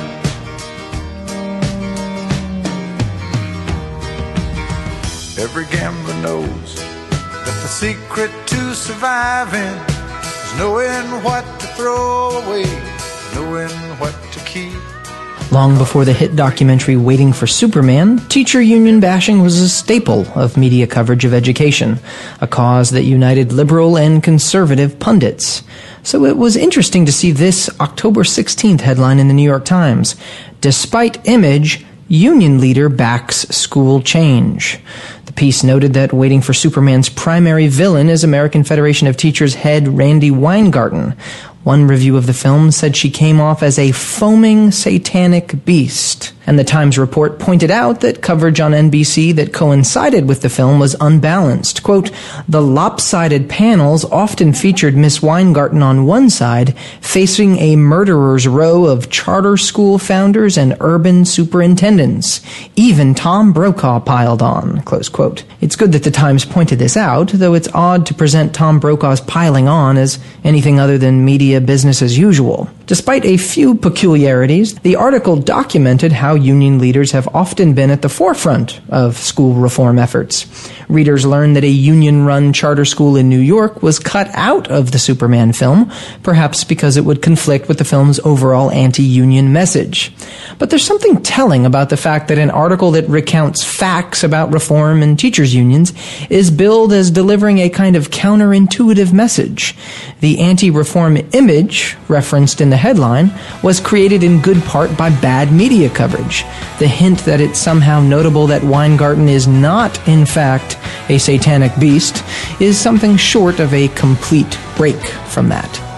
Every gambler knows that the secret to surviving is knowing what to throw away, knowing what to keep. Long before the hit documentary Waiting for Superman, teacher union bashing was a staple of media coverage of education, a cause that united liberal and conservative pundits. So it was interesting to see this October 16th headline in the New York Times. Despite image, union leader backs school change. The piece noted that Waiting for Superman's primary villain is American Federation of Teachers head Randi Weingarten. One review of the film said she came off as a foaming satanic beast. And the Times report pointed out that coverage on NBC that coincided with the film was unbalanced. Quote, the lopsided panels often featured Miss Weingarten on one side, facing a murderer's row of charter school founders and urban superintendents. Even Tom Brokaw piled on, close quote. It's good that the Times pointed this out, though it's odd to present Tom Brokaw's piling on as anything other than media business as usual. Despite a few peculiarities, the article documented how union leaders have often been at the forefront of school reform efforts. Readers learned that a union run charter school in New York was cut out of the Superman film, perhaps because it would conflict with the film's overall anti union message. But there's something telling about the fact that an article that recounts facts about reform and teachers' unions is billed as delivering a kind of counterintuitive message. The anti reform image, referenced in the headline, was created in good part by bad media coverage. The hint that it's somehow notable that Weingarten is not, in fact, a satanic beast is something short of a complete break from that.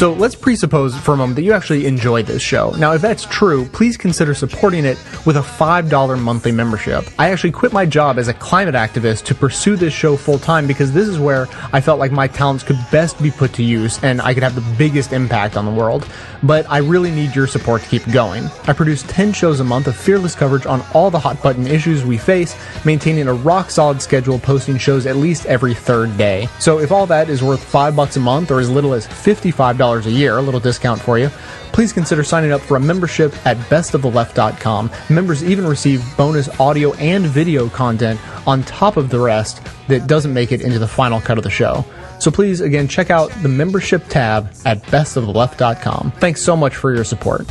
So let's presuppose for a moment that you actually enjoy this show. Now, if that's true, please consider supporting it with a $5 monthly membership. I actually quit my job as a climate activist to pursue this show full time because this is where I felt like my talents could best be put to use and I could have the biggest impact on the world. But I really need your support to keep going. I produce 10 shows a month of fearless coverage on all the hot button issues we face, maintaining a rock solid schedule posting shows at least every third day. So if all that is worth 5 bucks a month or as little as $55 a year, a little discount for you, please consider signing up for a membership at bestoftheleft.com. Members even receive bonus audio and video content on top of the rest that doesn't make it into the final cut of the show. So please, again, check out the membership tab at bestoftheleft.com. Thanks so much for your support.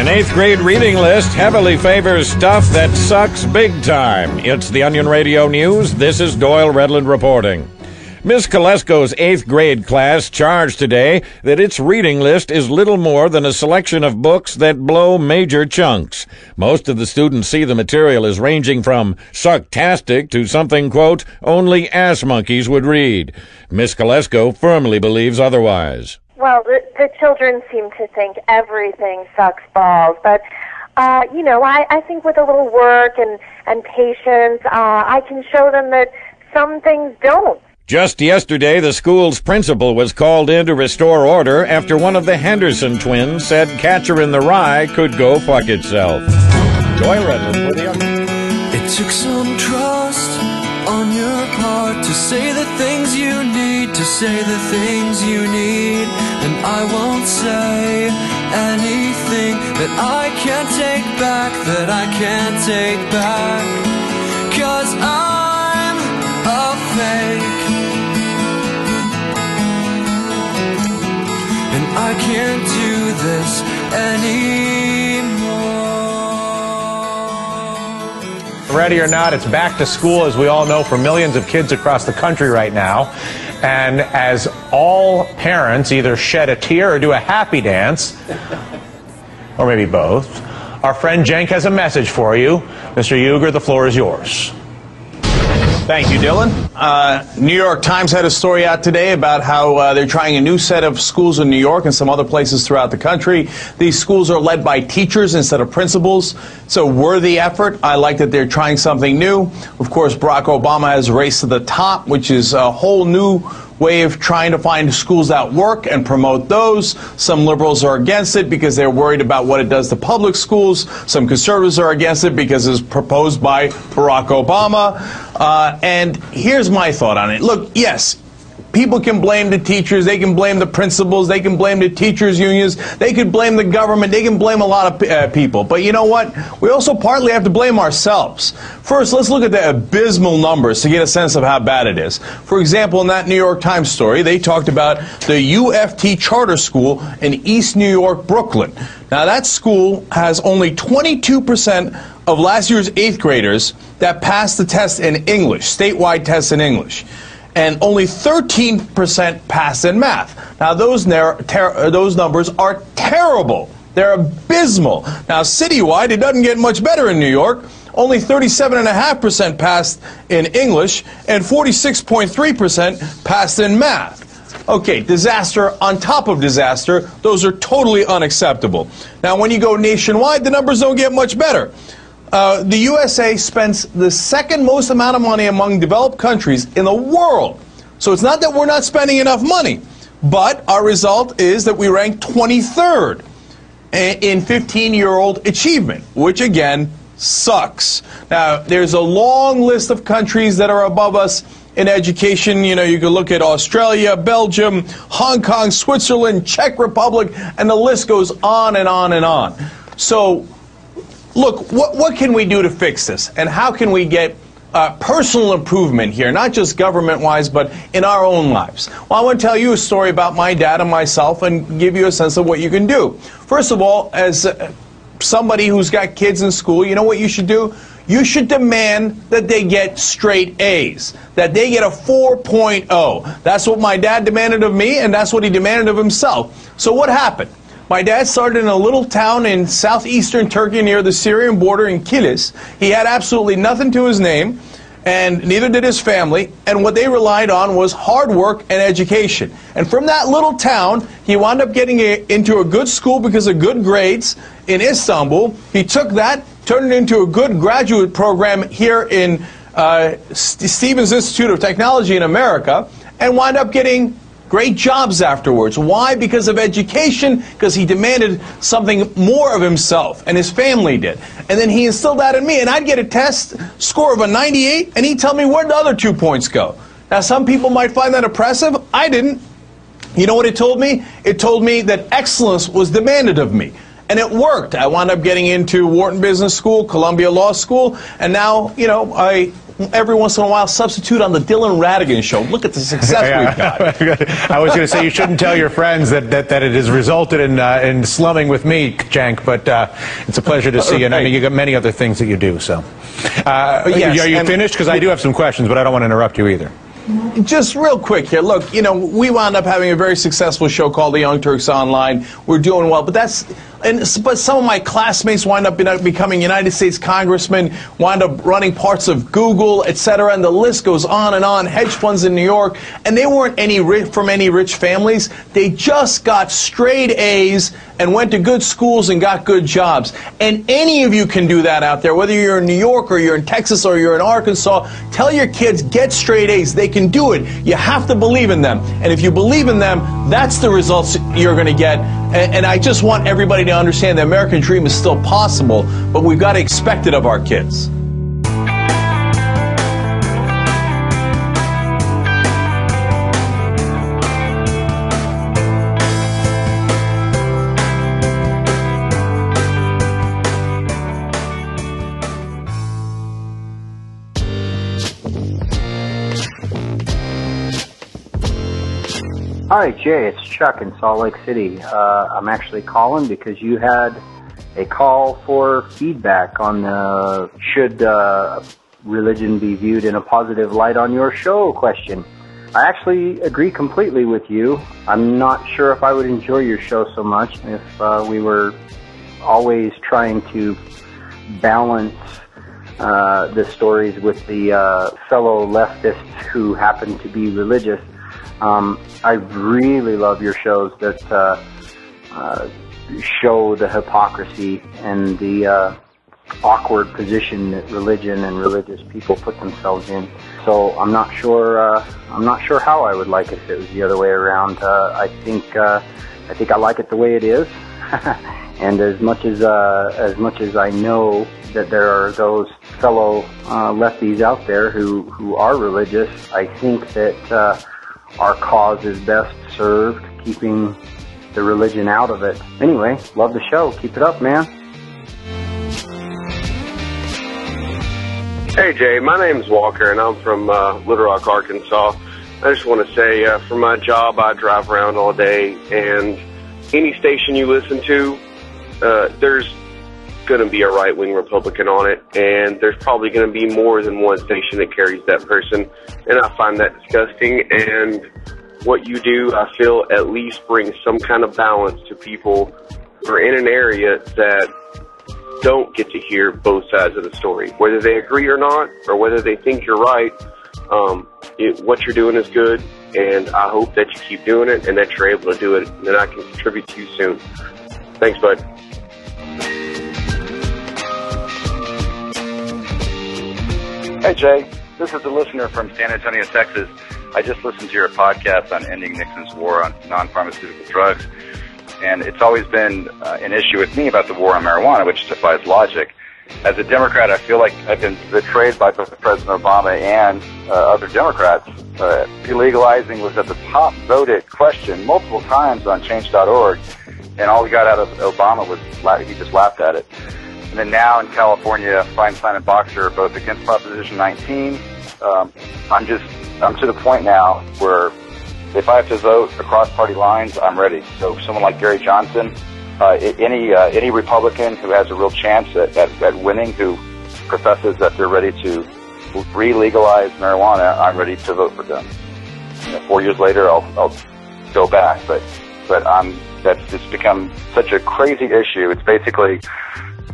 An eighth grade reading list heavily favors stuff that sucks big time. It's the Onion Radio News. This is Doyle Redland reporting. Miss Kolesko's eighth grade class charged today that its reading list is little more than a selection of books that blow major chunks. Most of the students see the material as ranging from sucktastic to something, quote, only ass monkeys would read. Miss Kolesko firmly believes otherwise. Well, the, the children seem to think everything sucks balls, but uh, you know, I, I think with a little work and and patience, uh, I can show them that some things don't. Just yesterday, the school's principal was called in to restore order after one of the Henderson twins said Catcher in the Rye could go fuck itself. Doyle Redland for the It took some trust on your part to say the things you need, to say the things you need. I won't say anything that I can't take back, that I can't take back. Cause I'm a fake. And I can't do this anymore. Ready or not, it's back to school, as we all know, for millions of kids across the country right now. And as all parents either shed a tear or do a happy dance, or maybe both, our friend Cenk has a message for you. Mr. Uygur, the floor is yours. Thank you, Dylan. Uh, New York Times had a story out today about how uh, they're trying a new set of schools in New York and some other places throughout the country. These schools are led by teachers instead of principals. It's a worthy effort. I like that they're trying something new. Of course, Barack Obama has Race to the Top, which is a whole new way of trying to find schools that work and promote those. Some liberals are against it because they're worried about what it does to public schools. Some conservatives are against it because it's proposed by Barack Obama. Uh, and here's my thought on it. Look, yes, people can blame the teachers, they can blame the principals, they can blame the teachers' unions, they could blame the government, they can blame a lot of uh, people. But you know what? We also partly have to blame ourselves. First, let's look at the abysmal numbers to get a sense of how bad it is. For example, in that New York Times story, they talked about the UFT charter school in East New York, Brooklyn. Now, that school has only 22% of last year's eighth graders that passed the test in English, statewide test in English and only 13% passed in math. Now, those, those numbers are terrible. They're abysmal. Now, citywide, it doesn't get much better in New York. Only 37.5% passed in English and 46.3% passed in math. Okay, disaster on top of disaster. Those are totally unacceptable. Now, when you go nationwide, the numbers don't get much better. Uh, the USA spends the second most amount of money among developed countries in the world. So it's not that we're not spending enough money, but our result is that we rank 23rd in 15 year old achievement, which again sucks. Now, there's a long list of countries that are above us in education. You know, you can look at Australia, Belgium, Hong Kong, Switzerland, Czech Republic, and the list goes on and on and on. So, look, what, what can we do to fix this? And how can we get uh, personal improvement here, not just government wise, but in our own lives? Well, I want to tell you a story about my dad and myself and give you a sense of what you can do. First of all, as uh, somebody who's got kids in school, you know what you should do? You should demand that they get straight A's, that they get a 4.0. That's what my dad demanded of me, and that's what he demanded of himself. So, what happened? My dad started in a little town in southeastern Turkey near the Syrian border in Kilis. He had absolutely nothing to his name, and neither did his family. And what they relied on was hard work and education. And from that little town, he wound up getting a, into a good school because of good grades in Istanbul. He took that, turned it into a good graduate program here in uh, Stevens Institute of Technology in America, and wound up getting great jobs afterwards. Why? Because of education, because he demanded something more of himself, and his family did. And then he instilled that in me, and I'd get a test score of a 98, and he'd tell me where the other two points go. Now, some people might find that oppressive. I didn't. You know what it told me? It told me that excellence was demanded of me. And it worked. I wound up getting into Wharton Business School, Columbia Law School, and now, you know, I every once in a while substitute on the Dylan Ratigan show. Look at the success we've got. I was going to say you shouldn't tell your friends that, that, that it has resulted in uh, in slumming with me, Cenk. But uh, it's a pleasure to see you. And I mean, you got many other things that you do. So, uh, Yes, are you finished? Because I do have some questions, but I don't want to interrupt you either. Just real quick here. Look, you know, we wound up having a very successful show called The Young Turks Online. We're doing well, but that's and but some of my classmates wind up becoming United States congressmen, wind up running parts of Google, et cetera, and the list goes on and on. Hedge funds in New York, and they weren't any ri- from any rich families. They just got straight A's and went to good schools and got good jobs. And any of you can do that out there, whether you're in New York or you're in Texas or you're in Arkansas. Tell your kids get straight A's. They can do it. You have to believe in them. And if you believe in them, that's the results you're going to get. And, and I just want everybody to understand the American dream is still possible, but we've got to expect it of our kids. Hi, Jay. It's Chuck in Salt Lake City. Uh, I'm actually calling because you had a call for feedback on the should uh, religion be viewed in a positive light on your show question. I actually agree completely with you. I'm not sure if I would enjoy your show so much if uh, we were always trying to balance uh, the stories with the uh, fellow leftists who happen to be religious. Um, I really love your shows that uh, uh, show the hypocrisy and the uh, awkward position that religion and religious people put themselves in. So I'm not sure. Uh, I'm not sure how I would like it if it was the other way around. Uh, I think. Uh, I think I like it the way it is. and as much as uh, as much as I know that there are those fellow uh, lefties out there who who are religious, I think that uh, our cause is best served keeping the religion out of it. Anyway, love the show. Keep it up, man. Hey Jay, my name's Walker and I'm from uh, Little Rock, Arkansas. I just want to say, uh, for my job, I drive around all day, and any station you listen to, uh, there's going to be a right wing Republican on it, and there's probably going to be more than one station that carries that person, and I find that disgusting. And what you do, I feel, at least brings some kind of balance to people who are in an area that don't get to hear both sides of the story, whether they agree or not, or whether they think you're right. Um, it, what you're doing is good, and I hope that you keep doing it and that you're able to do it, and that I can contribute to you soon. Thanks, bud. Hey, Jay. This is a listener from San Antonio, Texas. I just listened to your podcast on ending Nixon's war on non-pharmaceutical drugs, and it's always been uh, an issue with me about the war on marijuana, which defies logic. As a Democrat, I feel like I've been betrayed by both President Obama and uh, other Democrats. Uh, illegalizing was at the top voted question multiple times on Change.org, and all we got out of Obama was he just laughed at it. And then now in California, Feinstein and Boxer are both against Proposition 19. Um, I'm just, I'm to the point now where if I have to vote across party lines, I'm ready. So someone like Gary Johnson, uh, any uh, any Republican who has a real chance at, at, at winning, who professes that they're ready to re-legalize marijuana, I'm ready to vote for them. You know, four years later, I'll, I'll go back, but but I'm that's just become such a crazy issue. It's basically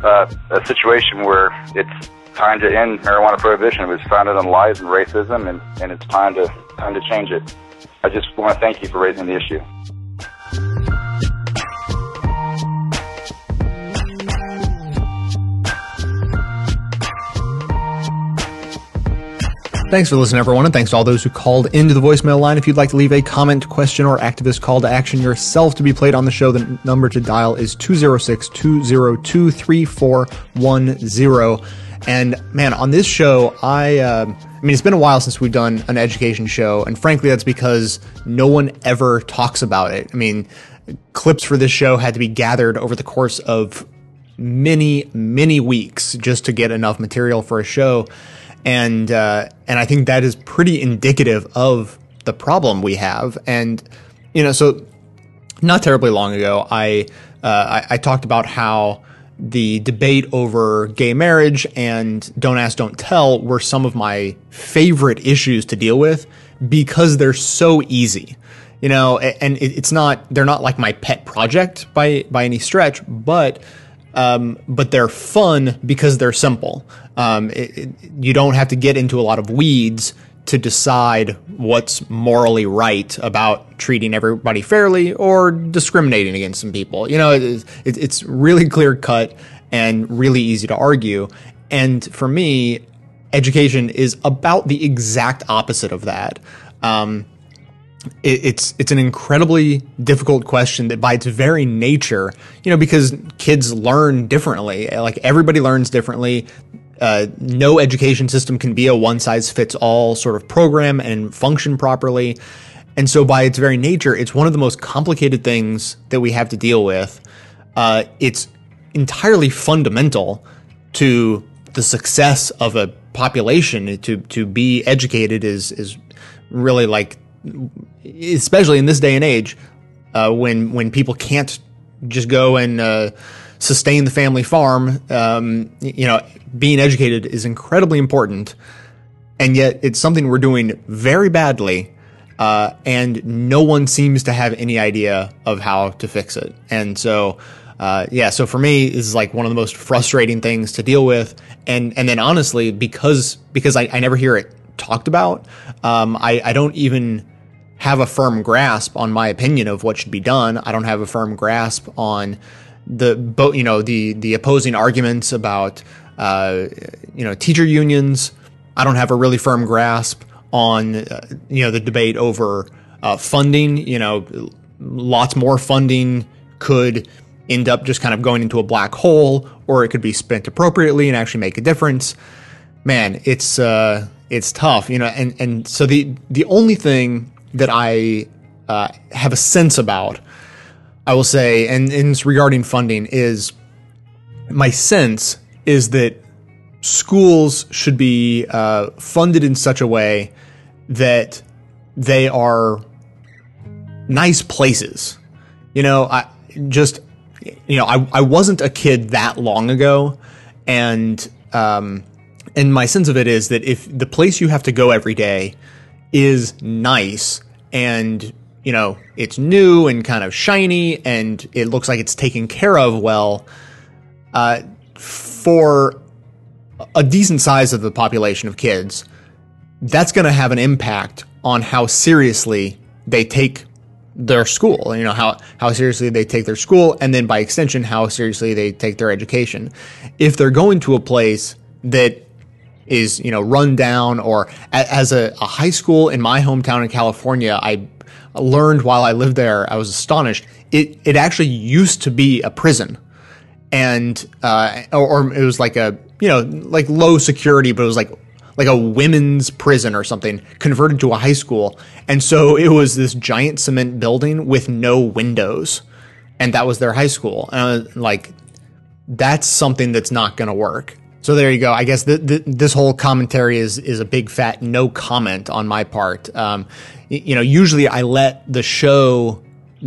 uh, a situation where it's time to end marijuana prohibition. It was founded on lies and racism, and, and it's time to time to change it. I just want to thank you for raising the issue. Thanks for listening, everyone, and thanks to all those who called into the voicemail line. If you'd like to leave a comment, question, or activist call to action yourself to be played on the show, the number to dial is 206 202 3410. And man, on this show, I, uh, I mean, it's been a while since we've done an education show, and frankly, that's because no one ever talks about it. I mean, clips for this show had to be gathered over the course of many, many weeks just to get enough material for a show. And uh, and I think that is pretty indicative of the problem we have. And you know, so not terribly long ago, I uh, I, I talked about how the debate over gay marriage and don't ask, don't tell were some of my favorite issues to deal with because they're so easy. You know, and it's not they're not like my pet project by by any stretch, but um, but they're fun because they're simple. Um, it, it- you don't have to get into a lot of weeds to decide what's morally right about treating everybody fairly or discriminating against some people. You know, it, it, it's really clear cut and really easy to argue. And for me, education is about the exact opposite of that. Um, it's it's an incredibly difficult question that by its very nature, you know, because kids learn differently. Like everybody learns differently. Uh, no education system can be a one size fits all sort of program and function properly. And so, by its very nature, it's one of the most complicated things that we have to deal with. Uh, it's entirely fundamental to the success of a population. To to be educated is is really like especially in this day and age, uh, when when people can't just go and uh, sustain the family farm, um, you know, being educated is incredibly important, and yet it's something we're doing very badly, uh, and no one seems to have any idea of how to fix it. And so, uh, yeah, so for me, this is like one of the most frustrating things to deal with, and and then honestly, because because I, I never hear it talked about, um, I I don't even have a firm grasp on my opinion of what should be done. I don't have a firm grasp on the both, you know, the the opposing arguments about uh, you know teacher unions. I don't have a really firm grasp on uh, you know the debate over uh, funding. You know, lots more funding could end up just kind of going into a black hole, or it could be spent appropriately and actually make a difference man, it's uh, it's tough, you know. And and so the the only thing that I uh, have a sense about, I will say, and, and regarding funding, is my sense is that schools should be uh, funded in such a way that they are nice places. You know, I just you know, I, I wasn't a kid that long ago, and um, and my sense of it is that if the place you have to go every day is nice and you know it's new and kind of shiny and it looks like it's taken care of well, uh, for a decent size of the population of kids, that's going to have an impact on how seriously they take their school. You know how how seriously they take their school, and then by extension, how seriously they take their education. If they're going to a place that is you know run down, or a, as a, a high school in my hometown in California, I learned while I lived there. I was astonished. It it actually used to be a prison, and uh, or, or it was like a you know like low security, but it was like like a women's prison or something converted to a high school. And so it was this giant cement building with no windows. And that was their high school. And I like, that's something that's not going to work. So there you go. I guess th- th- this whole commentary is is a big fat no comment on my part. Um, you know, usually I let the show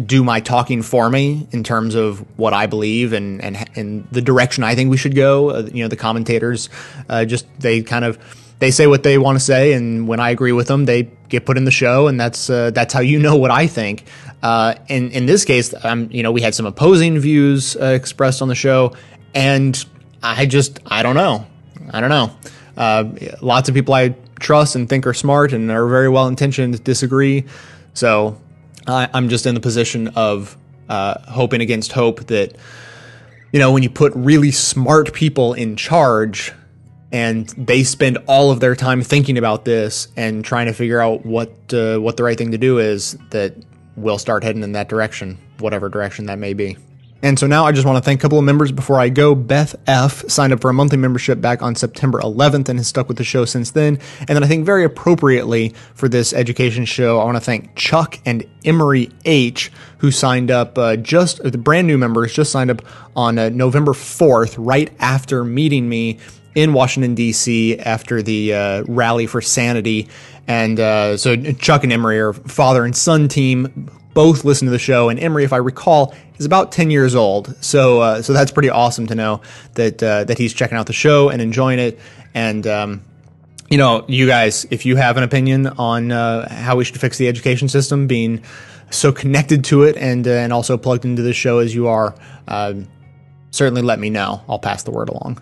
do my talking for me in terms of what I believe and and and the direction I think we should go. Uh, you know, the commentators uh, just they kind of they say what they want to say, and when I agree with them, they get put in the show, and that's uh, that's how you know what I think. Uh, in in this case, um, you know, we had some opposing views uh, expressed on the show, and I just I don't know, I don't know. Uh, lots of people I trust and think are smart and are very well intentioned disagree, so I, I'm just in the position of uh, hoping against hope that you know when you put really smart people in charge and they spend all of their time thinking about this and trying to figure out what uh, what the right thing to do is that we'll start heading in that direction whatever direction that may be and so now I just want to thank a couple of members before I go. Beth F signed up for a monthly membership back on September 11th and has stuck with the show since then. And then I think very appropriately for this education show, I want to thank Chuck and Emery H, who signed up uh, just, the brand new members just signed up on uh, November 4th, right after meeting me in Washington D.C. after the uh, rally for sanity, and uh, so Chuck and Emery are father and son team. Both listen to the show, and Emery, if I recall, is about ten years old. So, uh, so that's pretty awesome to know that uh, that he's checking out the show and enjoying it. And um, you know, you guys, if you have an opinion on uh, how we should fix the education system, being so connected to it and uh, and also plugged into the show as you are, uh, certainly let me know. I'll pass the word along.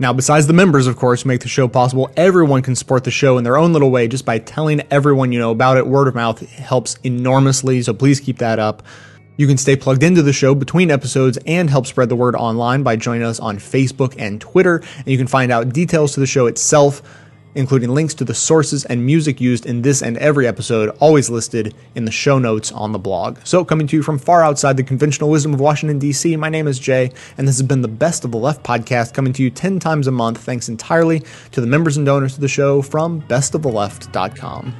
Now, besides the members, of course, who make the show possible, everyone can support the show in their own little way just by telling everyone you know about it. Word of mouth helps enormously, so please keep that up. You can stay plugged into the show between episodes and help spread the word online by joining us on Facebook and Twitter. And you can find out details to the show itself, including links to the sources and music used in this and every episode, always listed in the show notes on the blog. So, coming to you from far outside the conventional wisdom of Washington, D.C., my name is Jay, and this has been the Best of the Left podcast, coming to you 10 times a month, thanks entirely to the members and donors to the show from bestoftheleft.com.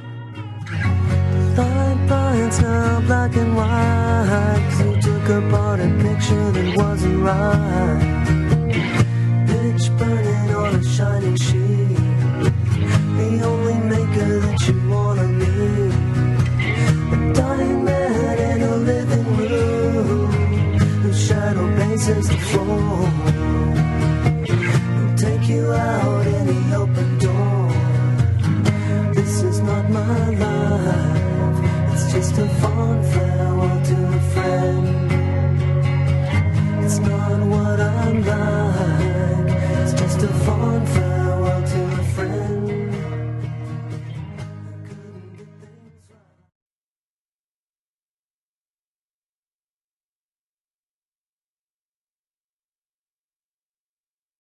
Fine now black and white. took apart a picture that wasn't right.